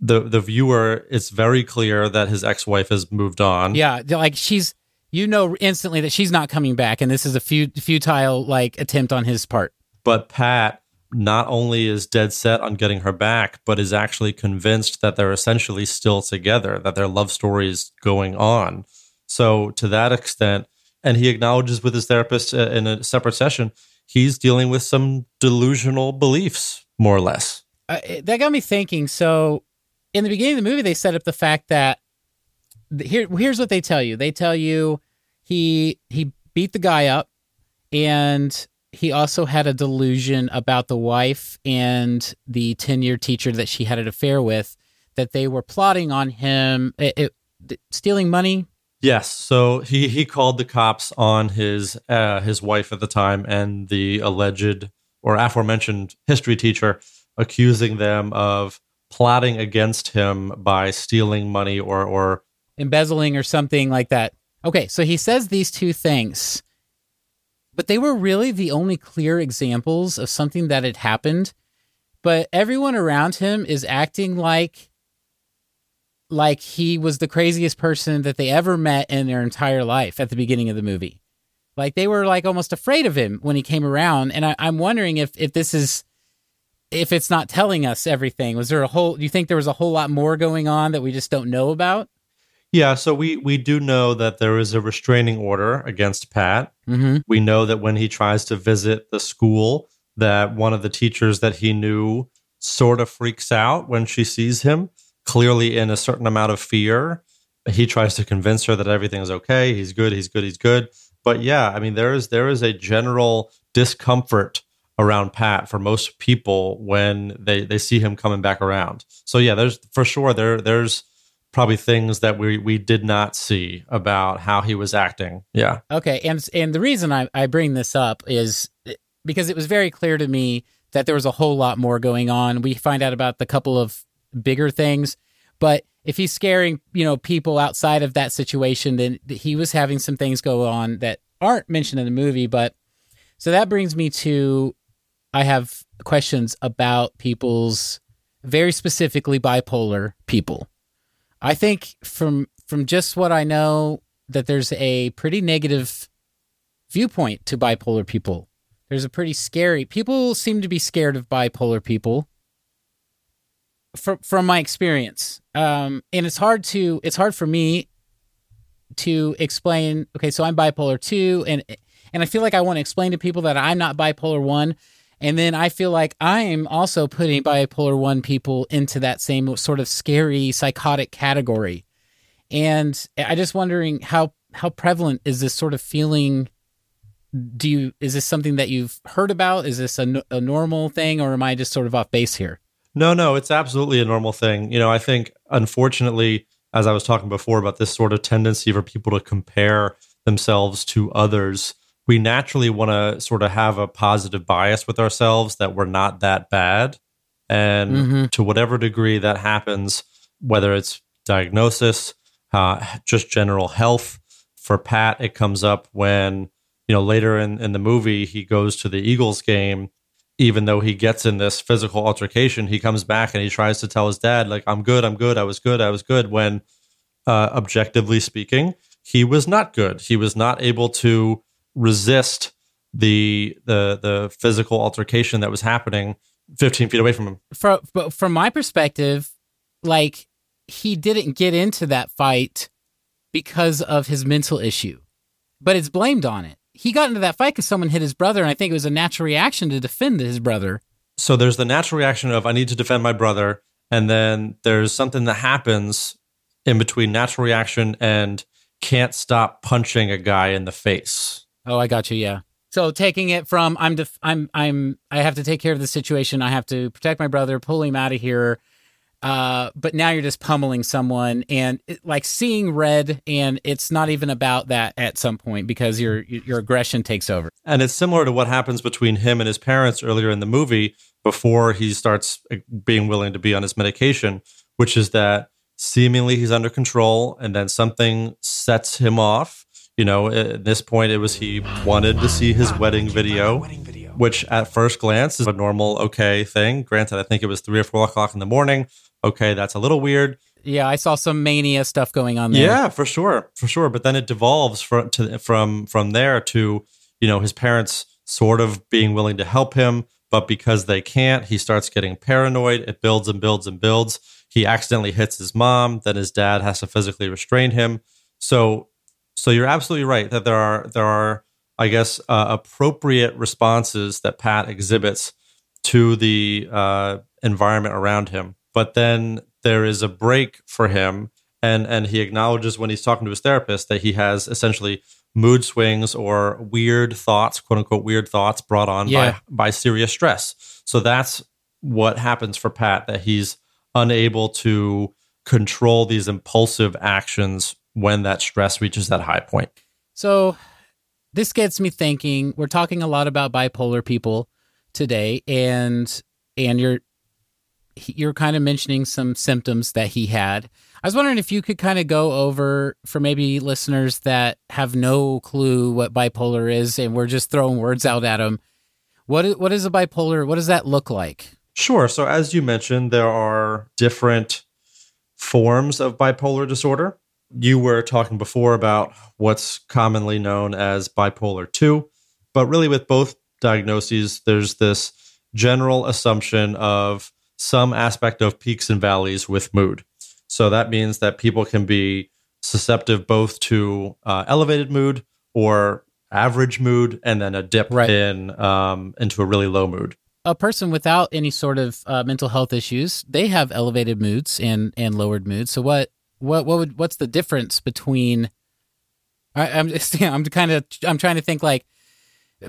the the viewer, it's very clear that his ex-wife has moved on.
Yeah, like she's you know instantly that she's not coming back, and this is a fu- futile like attempt on his part.
But Pat not only is dead set on getting her back, but is actually convinced that they're essentially still together, that their love story is going on. So, to that extent, and he acknowledges with his therapist uh, in a separate session, he's dealing with some delusional beliefs, more or less.
Uh, that got me thinking. So, in the beginning of the movie, they set up the fact that here, here's what they tell you. They tell you he he beat the guy up, and he also had a delusion about the wife and the ten year teacher that she had an affair with. That they were plotting on him, it, it, stealing money.
Yes, so he he called the cops on his uh, his wife at the time and the alleged or aforementioned history teacher, accusing them of plotting against him by stealing money or or
embezzling or something like that. Okay, so he says these two things, but they were really the only clear examples of something that had happened. But everyone around him is acting like like he was the craziest person that they ever met in their entire life at the beginning of the movie. Like they were like almost afraid of him when he came around. And I, I'm wondering if if this is if it's not telling us everything. Was there a whole do you think there was a whole lot more going on that we just don't know about?
Yeah, so we we do know that there is a restraining order against Pat.
Mm-hmm.
We know that when he tries to visit the school, that one of the teachers that he knew sort of freaks out when she sees him, clearly in a certain amount of fear. He tries to convince her that everything is okay. He's good. He's good. He's good. But yeah, I mean, there is there is a general discomfort around Pat for most people when they they see him coming back around. So yeah, there's for sure there there's probably things that we we did not see about how he was acting. Yeah.
Okay, and and the reason I, I bring this up is because it was very clear to me that there was a whole lot more going on. We find out about the couple of bigger things, but if he's scaring you know people outside of that situation, then he was having some things go on that aren't mentioned in the movie. But so that brings me to I have questions about people's very specifically bipolar people. I think from from just what I know that there's a pretty negative viewpoint to bipolar people. There's a pretty scary people seem to be scared of bipolar people. From from my experience, um, and it's hard to it's hard for me to explain. Okay, so I'm bipolar two, and and I feel like I want to explain to people that I'm not bipolar one, and then I feel like I'm also putting bipolar one people into that same sort of scary psychotic category. And I just wondering how how prevalent is this sort of feeling? Do you is this something that you've heard about? Is this a, a normal thing, or am I just sort of off base here?
No, no, it's absolutely a normal thing. You know, I think unfortunately, as I was talking before about this sort of tendency for people to compare themselves to others, we naturally want to sort of have a positive bias with ourselves that we're not that bad. And
Mhm.
to whatever degree that happens, whether it's diagnosis, uh, just general health, for Pat, it comes up when, you know, later in, in the movie, he goes to the Eagles game. Even though he gets in this physical altercation, he comes back and he tries to tell his dad, like, I'm good, I'm good, I was good, I was good. When, uh, objectively speaking, he was not good. He was not able to resist the the the physical altercation that was happening 15 feet away from him.
From but from my perspective, like he didn't get into that fight because of his mental issue, but it's blamed on it. He got into that fight because someone hit his brother, and I think it was a natural reaction to defend his brother.
So there's the natural reaction of I need to defend my brother, and then there's something that happens in between natural reaction and can't stop punching a guy in the face.
Oh, I got you. Yeah. So taking it from I'm def- I'm I'm I have to take care of the situation. I have to protect my brother, pull him out of here. Uh, but now you're just pummeling someone and it, like seeing red, and it's not even about that at some point because your your aggression takes over.
And it's similar to what happens between him and his parents earlier in the movie before he starts uh, being willing to be on his medication, which is that seemingly he's under control and then something sets him off. You know, at this point, it was he wanted to see his wedding video, which at first glance is a normal, okay thing. Granted, I think it was three or four o'clock in the morning. Okay, that's a little weird.
Yeah, I saw some mania stuff going on there.
Yeah, for sure, for sure. But then it devolves from to, from from there to you know his parents sort of being willing to help him, but because they can't, he starts getting paranoid. It builds and builds and builds. He accidentally hits his mom. Then his dad has to physically restrain him. So, so you're absolutely right that there are there are I guess uh, appropriate responses that Pat exhibits to the uh, environment around him. But then there is a break for him, and and he acknowledges when he's talking to his therapist that he has essentially mood swings or weird thoughts, quote unquote weird thoughts brought on
Yeah.
by by serious stress. So that's what happens for Pat that he's unable to control these impulsive actions when that stress reaches that high point.
So this gets me thinking. We're talking a lot about bipolar people today, and and you're you're kind of mentioning some symptoms that he had. I was wondering if you could kind of go over for maybe listeners that have no clue what bipolar is and we're just throwing words out at them. What is, what is a bipolar? What does that look like?
Sure. So, as you mentioned, there are different forms of bipolar disorder. You were talking before about what's commonly known as bipolar 2, but really, with both diagnoses, there's this general assumption of some aspect of peaks and valleys with mood. So, that means that people can be susceptible both to uh, elevated mood or average mood and then a dip
Right.
in um, into a really low mood.
a person without any sort of uh, mental health issues, they have elevated moods and and lowered moods. So what what what would what's the difference between? I, I'm just I'm kind of I'm trying to think like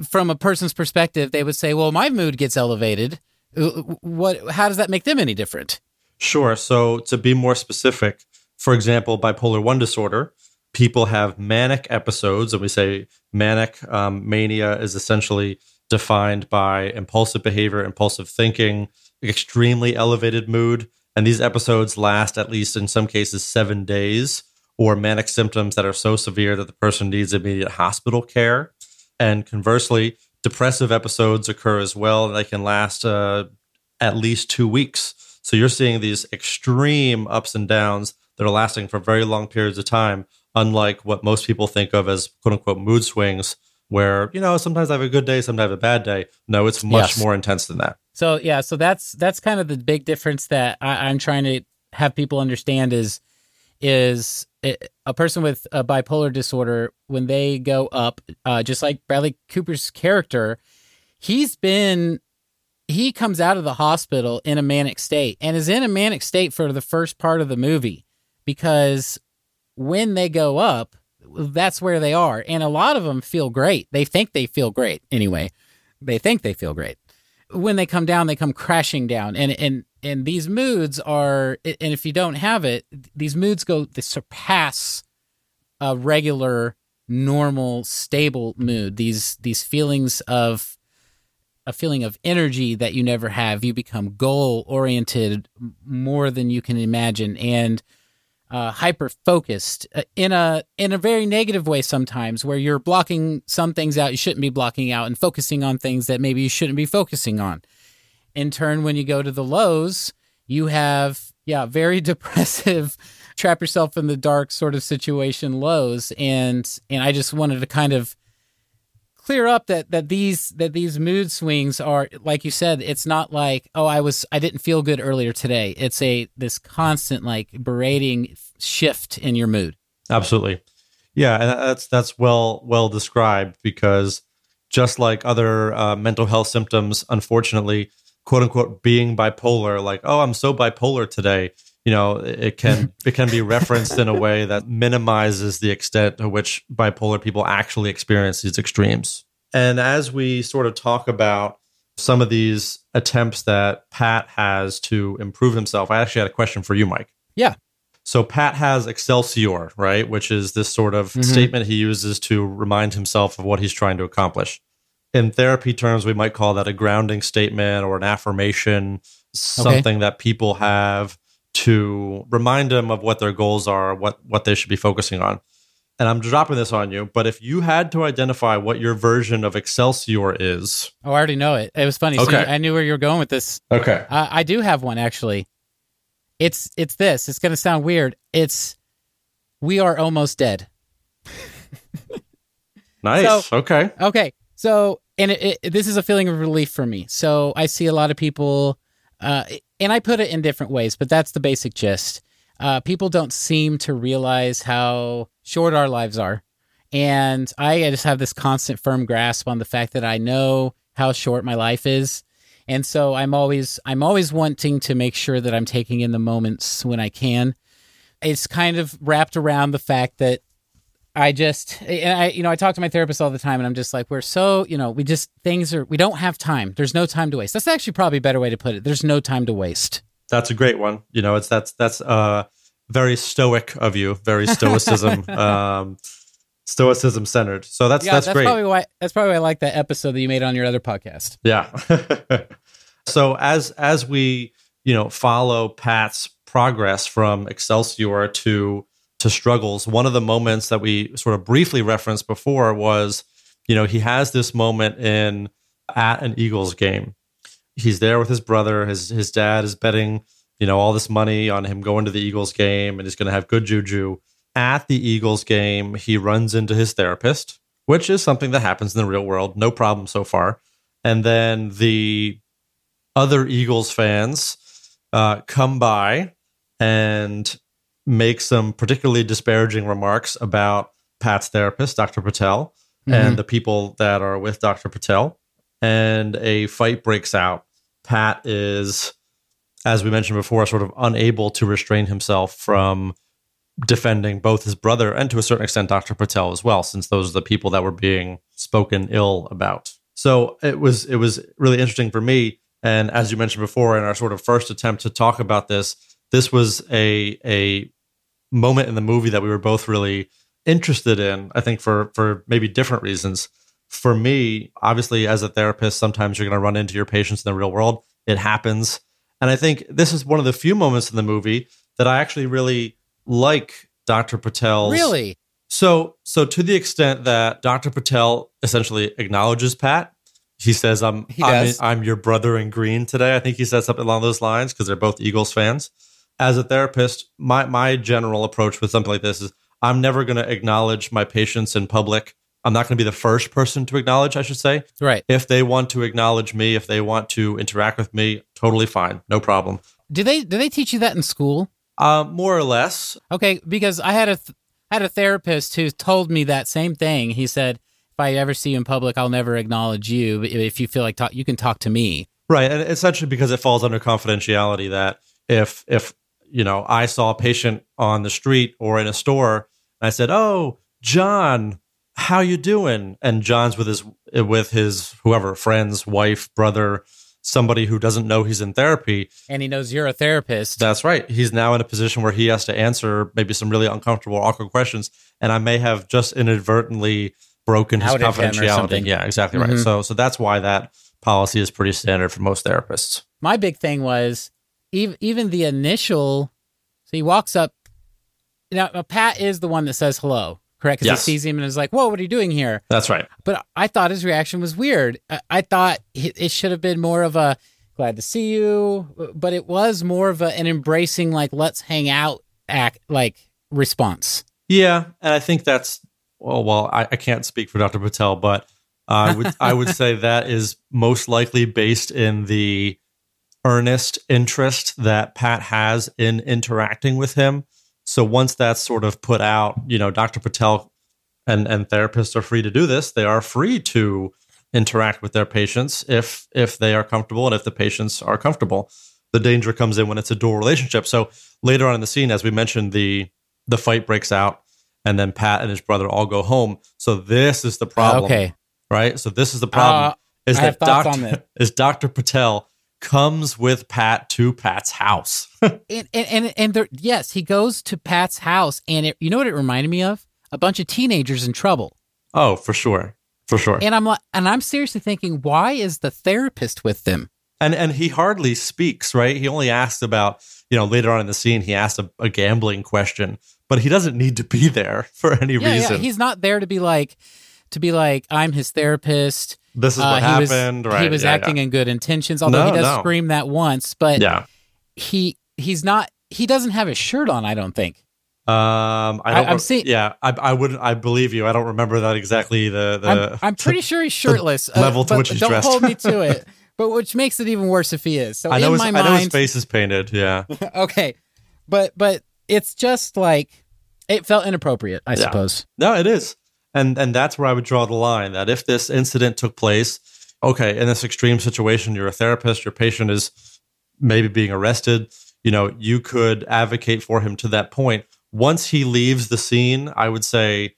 from a person's perspective, they would say, well, my mood gets elevated. Uh, What? How does that make them any different?
Sure. So, to be more specific, for example, bipolar 1 disorder, people have manic episodes, and we say manic um, mania is essentially defined by impulsive behavior, impulsive thinking, extremely elevated mood. And these episodes last at least in some cases seven days, or manic symptoms that are so severe that the person needs immediate hospital care. And conversely, depressive episodes occur as well, and they can last uh, at least two weeks. So you're seeing these extreme ups and downs that are lasting for very long periods of time, unlike what most people think of as quote unquote mood swings, where, you know, sometimes I have a good day, sometimes I have a bad day. No, it's much
Yes.
more intense than that.
So yeah, so that's that's kind of the big difference that I, I'm trying to have people understand is is a a person with a bipolar disorder when they go up, uh, just like Bradley Cooper's character, he's been he comes out of the hospital in a manic state and is in a manic state for the first part of the movie because when they go up, that's where they are, and a lot of them feel great. They think they feel great anyway. They think they feel great when they come down, they come crashing down, and and and these moods are, and if you don't have it, these moods go they surpass a regular, normal, stable mood. These these feelings of a feeling of energy that you never have. You become goal oriented more than you can imagine, and uh, hyper focused uh, in a in a very negative way sometimes, where you're blocking some things out you shouldn't be blocking out and focusing on things that maybe you shouldn't be focusing on. In turn, when you go to the lows, you have yeah very depressive, trap yourself in the dark sort of situation lows, and and I just wanted to kind of clear up that that these that these mood swings are like you said it's not like oh i was i didn't feel good earlier today it's a this constant like berating shift in your mood
Absolutely. Yeah, and that's that's well well described because just like other uh, mental health symptoms, unfortunately, quote unquote, being bipolar, like oh, I'm so bipolar today. You know, it can it can be referenced in a way that minimizes the extent to which bipolar people actually experience these extremes. And as we sort of talk about some of these attempts that Pat has to improve himself, I actually had a question for you, Mike.
yeah
So Pat has Excelsior, right? Which is this sort of
Mhm.
statement he uses to remind himself of what he's trying to accomplish. In therapy terms, we might call that a grounding statement or an affirmation, something that people have to remind them of what their goals are, what what they should be focusing on. And I'm dropping this on you, but if you had to identify what your version of Excelsior is,
oh i already know it. It was funny. So
Okay.
i knew where you were going with this.
Okay,
I, I do have one actually. It's it's this. It's gonna sound weird. It's we are almost dead.
Nice,
So-
okay,
Okay. So, and it, it, this is a feeling of relief for me. So, I see a lot of people, uh, and I put it in different ways, but that's the basic gist. Uh, people don't seem to realize how short our lives are. And I just have this constant firm grasp on the fact that I know how short my life is. And so I'm always I'm always wanting to make sure that I'm taking in the moments when I can. It's kind of wrapped around the fact that I just, and I, you know, I talk to my therapist all the time, and I'm just like, we're so, you know, we just things are, we don't have time. There's no time to waste. That's actually probably a better way to put it. There's no time to waste.
That's a great one. You know, it's that's that's uh very stoic of you, very stoicism, um, stoicism centered. So that's
yeah,
that's,
that's,
great.
probably why. That's probably why I like that episode that you made on your other podcast.
yeah. so as as we you know, follow Pat's progress from Excelsior to to struggles. One of the moments that we sort of briefly referenced before was, you know, he has this moment in at an Eagles game. He's there with his brother. His his dad is betting, you know, all this money on him going to the Eagles game and he's going to have good juju. At the Eagles game, he runs into his therapist, which is something that happens in the real world. No problem so far. And then the other Eagles fans uh, come by and make some particularly disparaging remarks about Pat's therapist, Dr. Patel,
Mhm.
and the people that are with Dr. Patel. And a fight breaks out. Pat is, as we mentioned before, sort of unable to restrain himself from defending both his brother and to a certain extent Dr. Patel as well, since those are the people that were being spoken ill about. So it was it was really interesting for me. And as you mentioned before, in our sort of first attempt to talk about this, this was a a moment in the movie that we were both really interested in. I think for for maybe different reasons. For me, obviously, as a therapist, sometimes you're going to run into your patients in the real world. It happens, and I think this is one of the few moments in the movie that I actually really like Dr. Patel's
Really?
so, so to the extent that Dr. Patel essentially acknowledges Pat, he says, "I'm
He
I'm. I'm your brother in green today." I think he said something along those lines because they're both Eagles fans. As a therapist, my my general approach with something like this is I'm never going to acknowledge my patients in public. I'm not going to be the first person to acknowledge, I should say.
Right.
If they want to acknowledge me, if they want to interact with me, totally fine, no problem.
Do they do they teach you that in school?
Uh, more or less,
Okay, because I had a th- had a therapist who told me that same thing. He said, "If I ever see you in public, I'll never acknowledge you. But if you feel like talk, you can talk to me."
Right, and essentially because it falls under confidentiality that if if you know I saw a patient on the street or in a store and I said, "Oh, John, how you doing?" and John's with his with his whoever friends, wife, brother, somebody who doesn't know he's in therapy,
And he knows you're a therapist.
that's right. He's now in a position where he has to answer maybe some really uncomfortable, awkward questions, and I may have just inadvertently broken his
Outed
confidentiality. Yeah, exactly right.
Mhm.
So so that's why that policy is pretty standard for most therapists.
My big thing was even even the initial. So he walks up. Now uh, Pat is the one that says hello, correct? Because
Yes.
he sees him and is like, "Whoa, what are you doing here?"
That's right.
But I thought his reaction was weird. I, I thought it, it should have been more of a glad to see you, but it was more of a, an embracing, like let's hang out act like response.
Yeah, and I think that's well. Well, I, I can't speak for Dr. Patel, but I would I would say that is most likely based in the earnest interest that Pat has in interacting with him. So once that's sort of put out, you know, Dr. Patel and and therapists are free to do this. They are free to interact with their patients if if they are comfortable and if the patients are comfortable. The danger comes in when it's a dual relationship. So later on in the scene, as we mentioned, the the fight breaks out, and then Pat and his brother all go home. So this is the problem,
Okay.
right? So this is the problem
Uh,
is
I
that
have thoughts on
Doctor is Doctor Patel comes with Pat to Pat's house.
And and and, and there, yes, he goes to Pat's house, and it, you know what it reminded me of? A bunch of teenagers in trouble.
oh, for sure, for sure.
And I'm like, and I'm seriously thinking, why is the therapist with them?
and and he hardly speaks right he only asks about you know later on in the scene he asks a, a gambling question but he doesn't need to be there for any
Yeah,
reason
yeah, he's not there to be like, to be like, I'm his therapist.
This is
Uh,
what
he was-
happened right
He was
yeah,
acting
yeah.
in good intentions, although he does
no.
scream that once. But
yeah
he he's not. He doesn't have his shirt on. I don't think.
um i
I-
don't
I'm seeing-
yeah I, I wouldn't i believe you i don't remember that exactly the the
I'm, I'm pretty sure he's shirtless. uh,
level to
but
which he's
don't
dressed.
hold me to it. But which makes it even worse if he is. So
I know
in
his,
my
I know his face is painted yeah
okay, but but it's just like it felt inappropriate. I
Yeah.
suppose.
No, it is. And and that's where I would draw the line that if this incident took place, okay, in this extreme situation, you're a therapist, your patient is maybe being arrested, you know, you could advocate for him to that point. Once he leaves the scene, I would say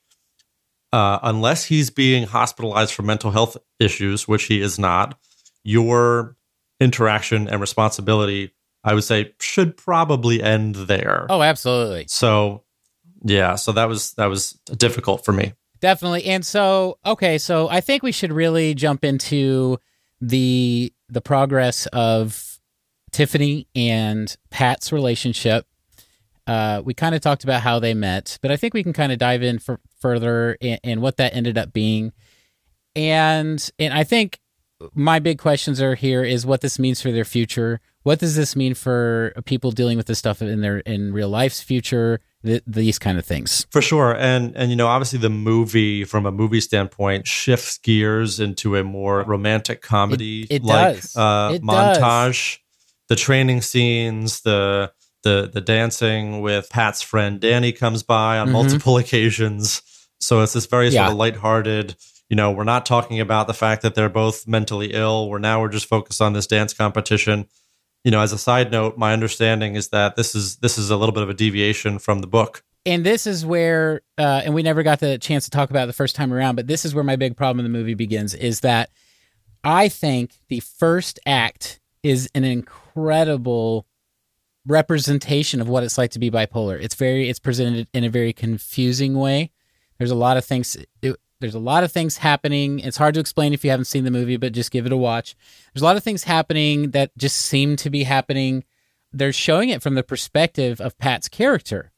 uh, unless he's being hospitalized for mental health issues, which he is not, your interaction and responsibility, I would say, should probably end there.
Oh, absolutely.
So, yeah, so that was that was difficult for me.
Definitely. And so, okay, so I think we should really jump into the the progress of Tiffany and Pat's relationship. Uh, we kind of talked about how they met, but I think we can kind of dive in for, further in, in what that ended up being. And and I think my big questions are here is what this means for their future. What does this mean for people dealing with this stuff in their in real life's future? Th- these kind of things.
For sure. And and you know, obviously the movie from a movie standpoint shifts gears into a more romantic comedy
It- it
like
does.
uh
It does.
montage. The training scenes, the the the dancing with Pat's friend Danny comes by on
Mhm.
multiple occasions. So it's this very sort
Yeah.
of lighthearted, you know, we're not talking about the fact that they're both mentally ill. We're now we're just focused on this dance competition. You know, as a side note, my understanding is that this is this is a little bit of a deviation from the book.
and this is where uh, and we never got the chance to talk about it the first time around but this is where my big problem in the movie begins is that i think the first act is an incredible representation of what it's like to be bipolar it's very it's presented in a very confusing way there's a lot of things there's a lot of things happening it's hard to explain if you haven't seen the movie but just give it a watch there's a lot of things happening that just seem to be happening they're showing it from the perspective of pat's character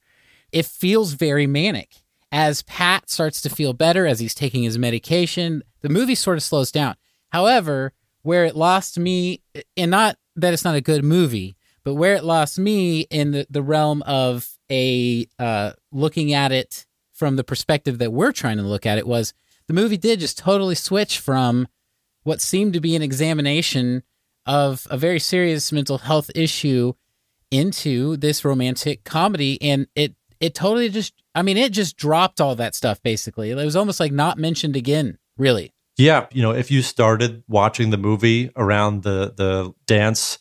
it feels very manic. As Pat starts to feel better as he's taking his medication, the movie sort of slows down. However, where it lost me, and not that it's not a good movie, but where it lost me in the, the realm of a uh, looking at it from the perspective that we're trying to look at it was the movie did just totally switch from what seemed to be an examination of a very serious mental health issue into this romantic comedy and it it totally just I mean it just dropped all that stuff basically. It was almost like not mentioned again, really.
Yeah, you know, if you started watching the movie around the the dance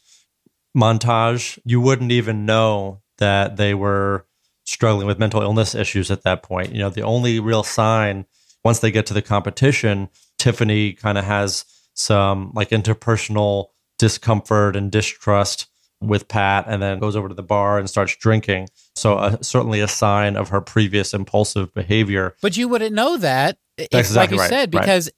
montage, you wouldn't even know that they were struggling with mental illness issues at that point. You know, the only real sign once they get to the competition, Tiffany kind of has some like interpersonal discomfort and distrust with Pat and then goes over to the bar and starts drinking. So uh, certainly a sign of her previous impulsive behavior.
But you wouldn't know that if,
That's
like
exactly
you
right,
said
right.
because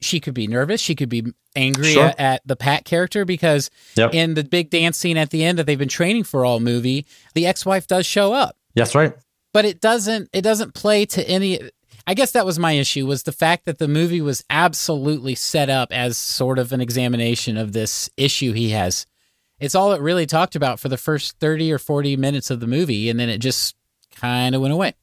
she could be nervous, she could be angry
Sure.
at, at the Pat character because
Yep.
in the big dance scene at the end that they've been training for all movie, the ex-wife does show up.
Yes, right.
but it doesn't it doesn't play to any I guess that was my issue was the fact that the movie was absolutely set up as sort of an examination of this issue he has. It's all it really talked about for the first 30 or 40 minutes of the movie and then it just kind of went away.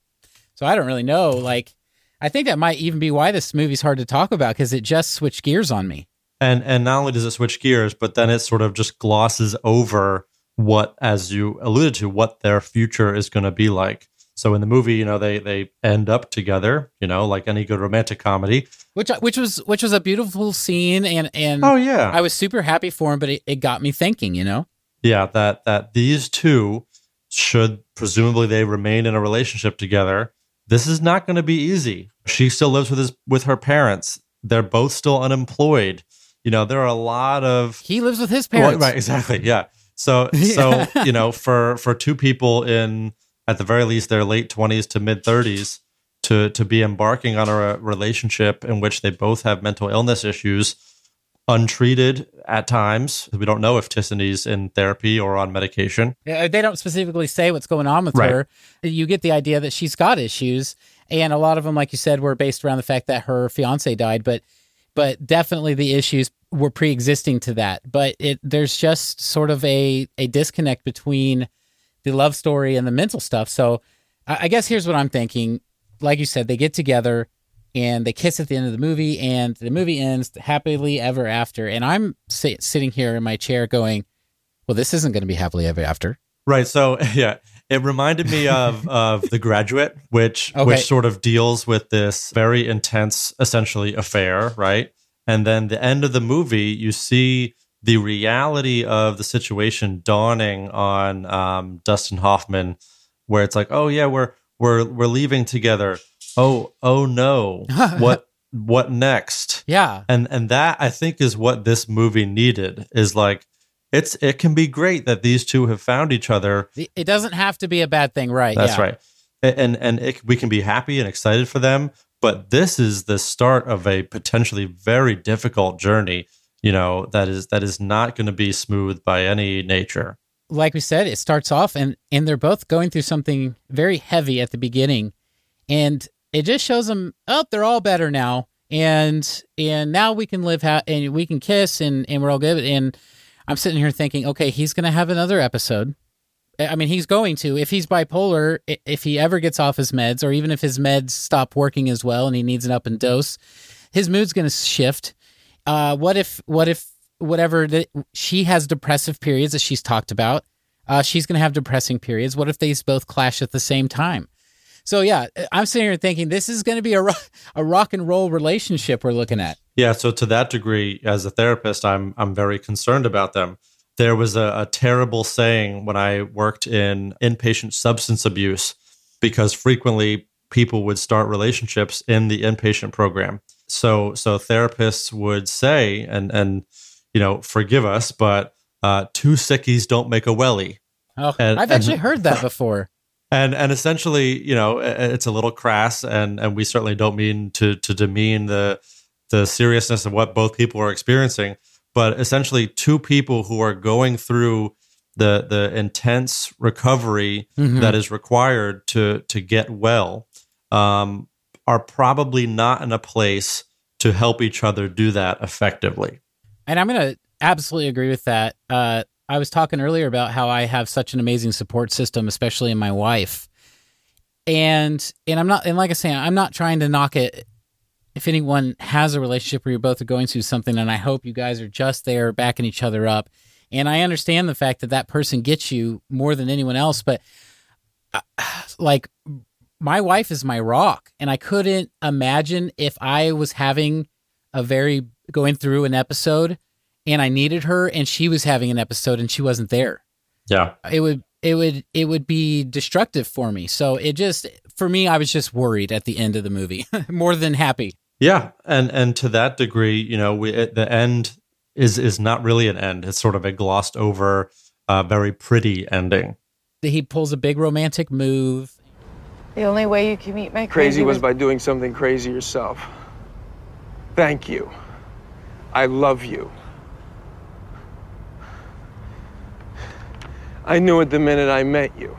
So I don't really know like I think that might even be why this movie's hard to talk about cuz it just switched gears on me.
and and not only does it switch gears but then it sort of just glosses over what as you alluded to what their future is going to be like so in the movie you know they they end up together you know like any good romantic comedy
Which uh, which was which was a beautiful scene and and
oh yeah
I was super happy for him but it, it got me thinking, you know.
yeah that that these two should presumably they remain in a relationship together this is not going to be easy she still lives with his with her parents they're both still unemployed you know there are a lot of
He lives with his parents.
Well, right, exactly. Yeah. So so you know, for for two people in at the very least their late twenties to mid thirties to to be embarking on a relationship in which they both have mental illness issues, untreated at times. We don't know if Tiffany's in therapy or on medication.
They don't specifically say what's going on with
Right.
her. You get the idea that she's got issues, and a lot of them, like you said, were based around the fact that her fiance died. But but definitely the issues were pre-existing to that. But it there's just sort of a a disconnect between the love story and the mental stuff. So I, I guess here's what I'm thinking. Like you said, they get together and they kiss at the end of the movie, and the movie ends happily ever after. And I'm sit, sitting here in my chair going, "Well, this isn't going to be happily ever after."
Right. So yeah, it reminded me of of The Graduate, which
Okay.
which sort of deals with this very intense, essentially affair, right? And then the end of the movie, you see the reality of the situation dawning on um, Dustin Hoffman, where it's like, oh yeah, we're we're we're leaving together. Oh oh no, what what next?
Yeah.
and and that I think is what this movie needed is like it's it can be great that these two have found each other.
It doesn't have to be a bad thing, right?
That's
yeah.
right, and and it, we can be happy and excited for them. But this is the start of a potentially very difficult journey you know that is that is not going to be smooth by any nature
like we said, it starts off and and they're both going through something very heavy at the beginning, and it just shows them, oh, they're all better now, and and now we can live ha- and we can kiss and and we're all good. And I'm sitting here thinking, okay, he's gonna have another episode. I mean, he's going to if he's bipolar, if he ever gets off his meds, or even if his meds stop working as well and he needs an up and dose, his mood's gonna shift. Uh, what if what if whatever that she has depressive periods that she's talked about. Uh, she's going to have depressing periods. What if these both clash at the same time? So yeah, I'm sitting here thinking this is going to be a a rock and roll relationship we're looking at.
Yeah, so to that degree, as a therapist, I'm I'm very concerned about them. There was a, a terrible saying when I worked in inpatient substance abuse, because frequently people would start relationships in the inpatient program. So so therapists would say, and and you know, forgive us, but uh, two sickies don't make a welly.
Oh, and, I've actually and, heard that before.
And and essentially, you know, it's a little crass, and and we certainly don't mean to to demean the the seriousness of what both people are experiencing. But essentially, two people who are going through the the intense recovery mm-hmm. that is required to to get well um, are probably not in a place to help each other do that effectively.
And I'm going to absolutely agree with that. Uh, I was talking earlier about how I have such an amazing support system, especially in my wife. And and I'm not and like I say, I'm not trying to knock it. If anyone has a relationship where you both are going through something, and I hope you guys are just there backing each other up. And I understand the fact that that person gets you more than anyone else, but uh, like my wife is my rock, and I couldn't imagine if I was having a very going through an episode and I needed her and she was having an episode and she wasn't there.
Yeah.
It would it would it would be destructive for me. So it just for me I was just worried at the end of the movie more than happy.
Yeah, and and to that degree, you know, we the end is is not really an end. It's sort of a glossed over uh, very pretty ending.
He pulls a big romantic move.
The only way you can meet my
crazy, crazy was by doing something crazy yourself. Thank you. I love you. I knew it the minute I met you.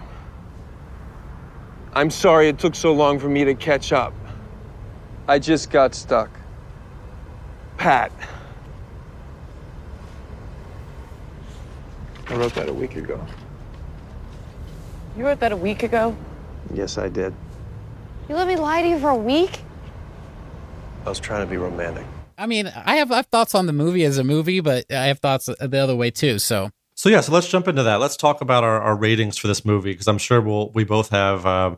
I'm sorry it took so long for me to catch up. I just got stuck. Pat. I wrote that a week ago.
You wrote that a week ago?
Yes, I did.
You let me lie to you for a week?
I was trying to be romantic.
I mean, I have I have thoughts on the movie as a movie, but I have thoughts the other way too. So
so yeah, so let's jump into that. Let's talk about our, our ratings for this movie because I'm sure we'll we both have uh,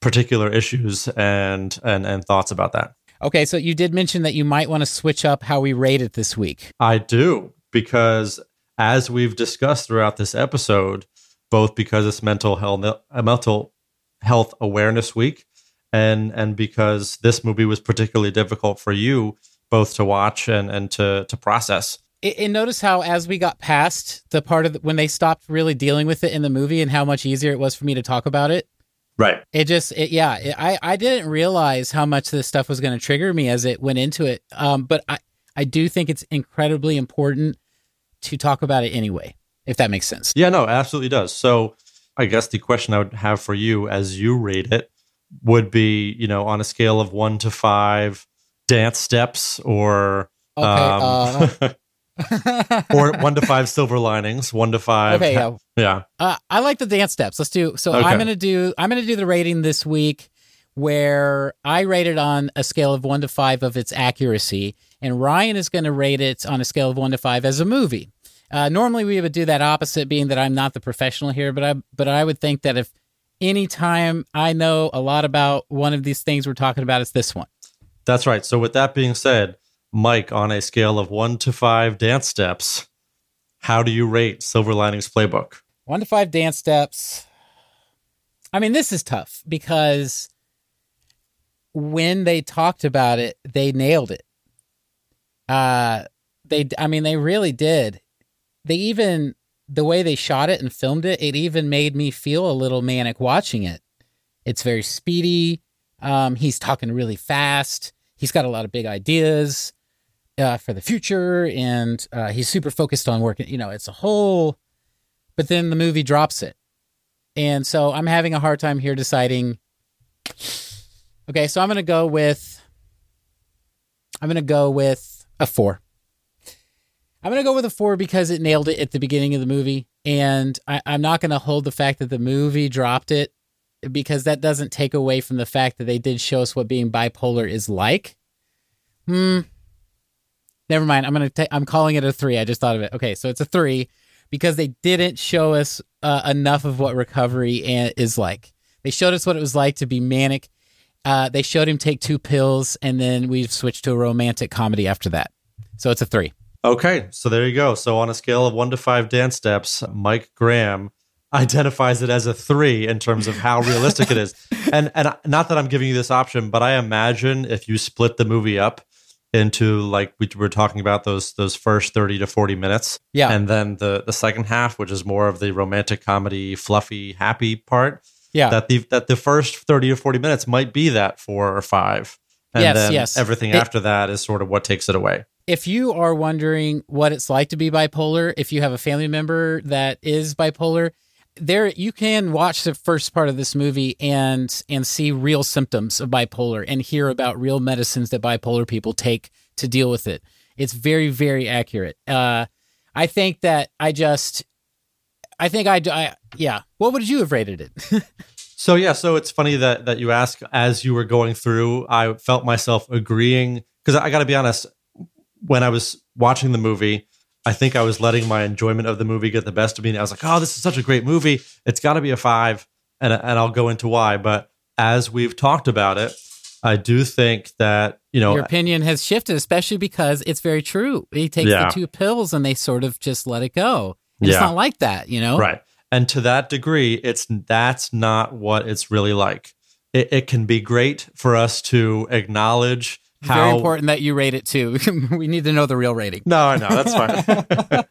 particular issues and and and thoughts about that.
Okay, so you did mention that you might want to switch up how we rate it this week.
I do because as we've discussed throughout this episode, both because it's mental health uh, mental health awareness week and and because this movie was particularly difficult for you both to watch and and to to process.
And notice how as we got past the part of the, when they stopped really dealing with it in the movie and how much easier it was for me to talk about it.
Right.
It just it, yeah, it, I I didn't realize how much this stuff was going to trigger me as it went into it. Um but I I do think it's incredibly important to talk about it anyway, if that makes sense.
Yeah, no, absolutely does. So, I guess the question I would have for you as you rate it would be, you know, on a scale of 1 to 5 dance steps or
okay, um,
uh, or one to five silver linings, one to five.
Okay, yeah,
yeah.
Uh, I like the dance steps. Let's do. So okay. I'm gonna do. I'm gonna do the rating this week, where I rate it on a scale of one to five of its accuracy, and Ryan is gonna rate it on a scale of one to five as a movie. Uh, normally we would do that opposite, being that I'm not the professional here, but I but I would think that if anytime I know a lot about one of these things we're talking about, it's this one.
That's right. So, with that being said, Mike, on a scale of one to five dance steps, how do you rate Silver Linings Playbook?
One to five dance steps. I mean, this is tough because when they talked about it, they nailed it. Uh, they, I mean, they really did. They even, the way they shot it and filmed it, it even made me feel a little manic watching it. It's very speedy. Um, he's talking really fast. He's got a lot of big ideas. Uh, for the future, and uh, he's super focused on working. You know, it's a whole. But then the movie drops it, and so I'm having a hard time here deciding. Okay, so I'm gonna go with. I'm gonna go with a four. I'm gonna go with a four because it nailed it at the beginning of the movie, and I, I'm not gonna hold the fact that the movie dropped it because that doesn't take away from the fact that they did show us what being bipolar is like. Hmm. Never mind. I'm gonna. i I'm calling it a three. I just thought of it. Okay, so it's a three because they didn't show us uh, enough of what recovery is like. They showed us what it was like to be manic. Uh, they showed him take two pills, and then we've switched to a romantic comedy after that. So it's a three.
Okay, so there you go. So on a scale of one to five dance steps, Mike Graham identifies it as a three in terms of how realistic it is. And and not that I'm giving you this option, but I imagine if you split the movie up into like we were talking about those those first 30 to 40 minutes
Yeah.
and then the the second half which is more of the romantic comedy fluffy happy part
Yeah.
that the that the first 30 or 40 minutes might be that four or five and
Yes,
then
yes.
everything
It-
after that is sort of what takes it away
if you are wondering what it's like to be bipolar, if you have a family member that is bipolar, there you can watch the first part of this movie and and see real symptoms of bipolar and hear about real medicines that bipolar people take to deal with it. It's very very accurate. Uh, I think that I just, I think I, I yeah. What would you have rated it?
So yeah, so it's funny that that you ask as you were going through. I felt myself agreeing because I got to be honest. When I was watching the movie, I think I was letting my enjoyment of the movie get the best of me. And I was like, "Oh, this is such a great movie. It's got to be a five. and and I'll go into why. But as we've talked about it, I do think that you know
Your opinion has shifted, especially because it's very true. He takes
Yeah.
the two pills and they sort of just let it go. And It's not like that, you know?
Right. And to that degree, it's that's not what it's really like. It, it can be great for us to acknowledge how
very important that you rate it too. we need to know the real rating.
No, I know that's fine.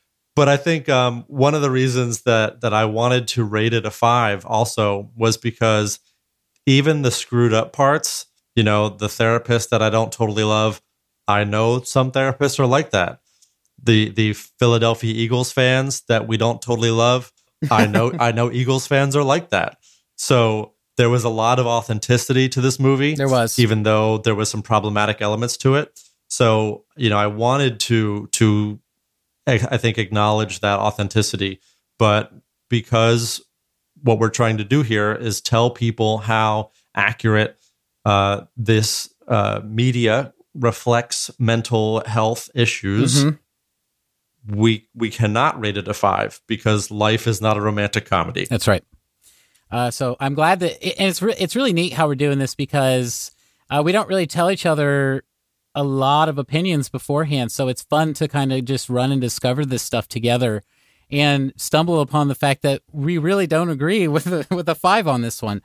but I think um, one of the reasons that that I wanted to rate it a five also was because even the screwed up parts, you know, the therapist that I don't totally love, I know some therapists are like that. The the Philadelphia Eagles fans that we don't totally love, I know I know Eagles fans are like that. So there was a lot of authenticity to this movie.
There was.
even though there was some problematic elements to it. So you know, I wanted to to I think acknowledge that authenticity, but because what we're trying to do here is tell people how accurate uh, this uh, media reflects mental health issues.
Mhm.
We we cannot rate it a five because life is not a romantic comedy.
That's right. Uh, so I'm glad that, and it's re- it's really neat how we're doing this because uh, we don't really tell each other a lot of opinions beforehand. So it's fun to kind of just run and discover this stuff together, and stumble upon the fact that we really don't agree with a, with a five on this one.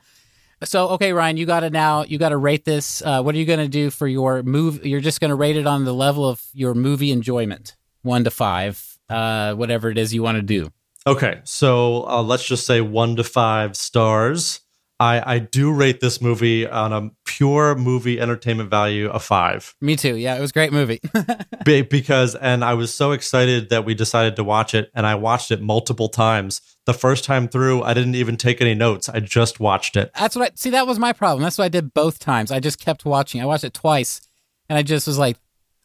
So okay, Ryan, you got to now you got to rate this. Uh, what are you going to do for your move? You're just going to rate it on the level of your movie enjoyment, one to five, uh, whatever it is you want to do.
Okay, so uh, let's just say one to five stars. I, I do rate this movie on a pure movie entertainment value of five
Me too. Yeah, it was a great movie.
Be- because, and I was so excited that we decided to watch it, and I watched it multiple times. The first time through, I didn't even take any notes. I just watched it.
That's what I see. That was my problem. That's what I did both times. I just kept watching. I watched it twice, and I just was like,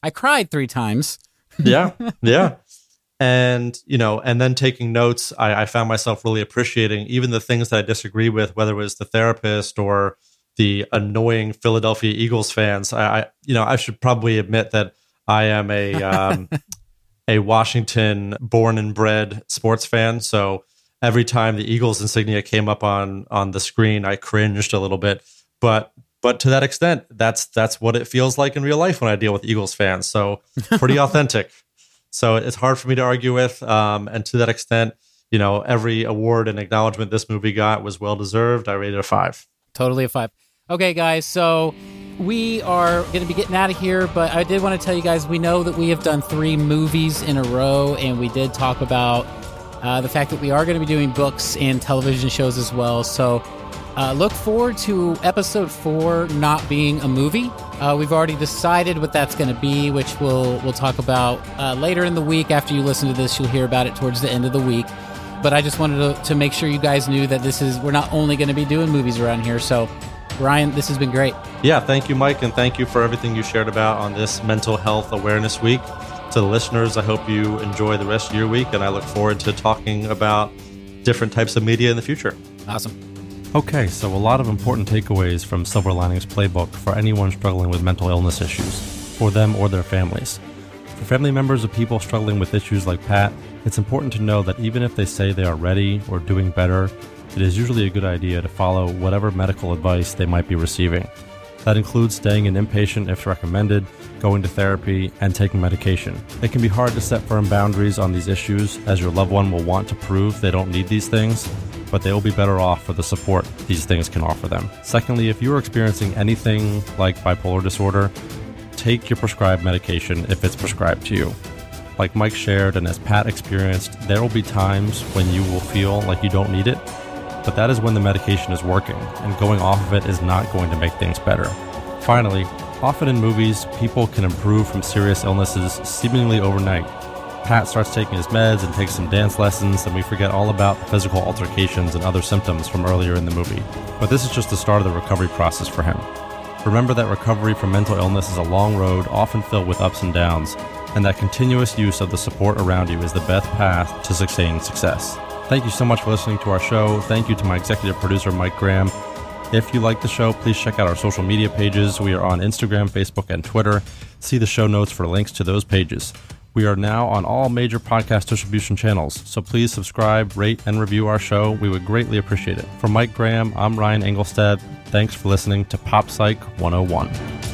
I cried three times.
yeah yeah and you know and then taking notes I, I found myself really appreciating even the things that i disagree with whether it was the therapist or the annoying philadelphia eagles fans. I, I you know i should probably admit that i am a um, a washington born and bred sports fan. So every time the eagles insignia came up on on the screen i cringed a little bit. But but to that extent that's that's what it feels like in real life when i deal with eagles fans. So pretty authentic so it's hard for me to argue with. Um, and to that extent, you know, every award and acknowledgement this movie got was well deserved. I rated a five.
Totally a five. Okay, guys. So we are going to be getting out of here, but I did want to tell you guys we know that we have done three movies in a row, and we did talk about uh, the fact that we are going to be doing books and television shows as well. So uh, look forward to episode four not being a movie. Uh, we've already decided what that's going to be, which we'll we'll talk about uh, later in the week. After you listen to this, you'll hear about it towards the end of the week. But I just wanted to, to make sure you guys knew that this is we're not only going to be doing movies around here. So, Ryan, this has been great.
Yeah, thank you, Mike, and thank you for everything you shared about on this Mental Health Awareness Week. To the listeners, I hope you enjoy the rest of your week, and I look forward to talking about different types of media in the future.
Awesome.
Okay, so a lot of important takeaways from Silver Linings Playbook for anyone struggling with mental illness issues, for them or their families. For family members of people struggling with issues like Pat, it's important to know that even if they say they are ready or doing better, it is usually a good idea to follow whatever medical advice they might be receiving. That includes staying an inpatient if recommended, going to therapy, and taking medication. It can be hard to set firm boundaries on these issues as your loved one will want to prove they don't need these things, but they will be better off for the support these things can offer them. Secondly, if you are experiencing anything like bipolar disorder, take your prescribed medication if it's prescribed to you. Like Mike shared and as Pat experienced, there will be times when you will feel like you don't need it, but that is when the medication is working, and going off of it is not going to make things better. Finally, often in movies, people can improve from serious illnesses seemingly overnight. Pat starts taking his meds and takes some dance lessons, and we forget all about the physical altercations and other symptoms from earlier in the movie. But this is just the start of the recovery process for him. Remember that recovery from mental illness is a long road, often filled with ups and downs, and that continuous use of the support around you is the best path to sustained success. Thank you so much for listening to our show. Thank you to my executive producer, Mike Graham. If you like the show, please check out our social media pages. We are on Instagram, Facebook, and Twitter. See the show notes for links to those pages. We are now on all major podcast distribution channels, so please subscribe, rate, and review our show. We would greatly appreciate it. For Mike Graham, I'm Ryan Engelstad. Thanks for listening to Pop Psych 101.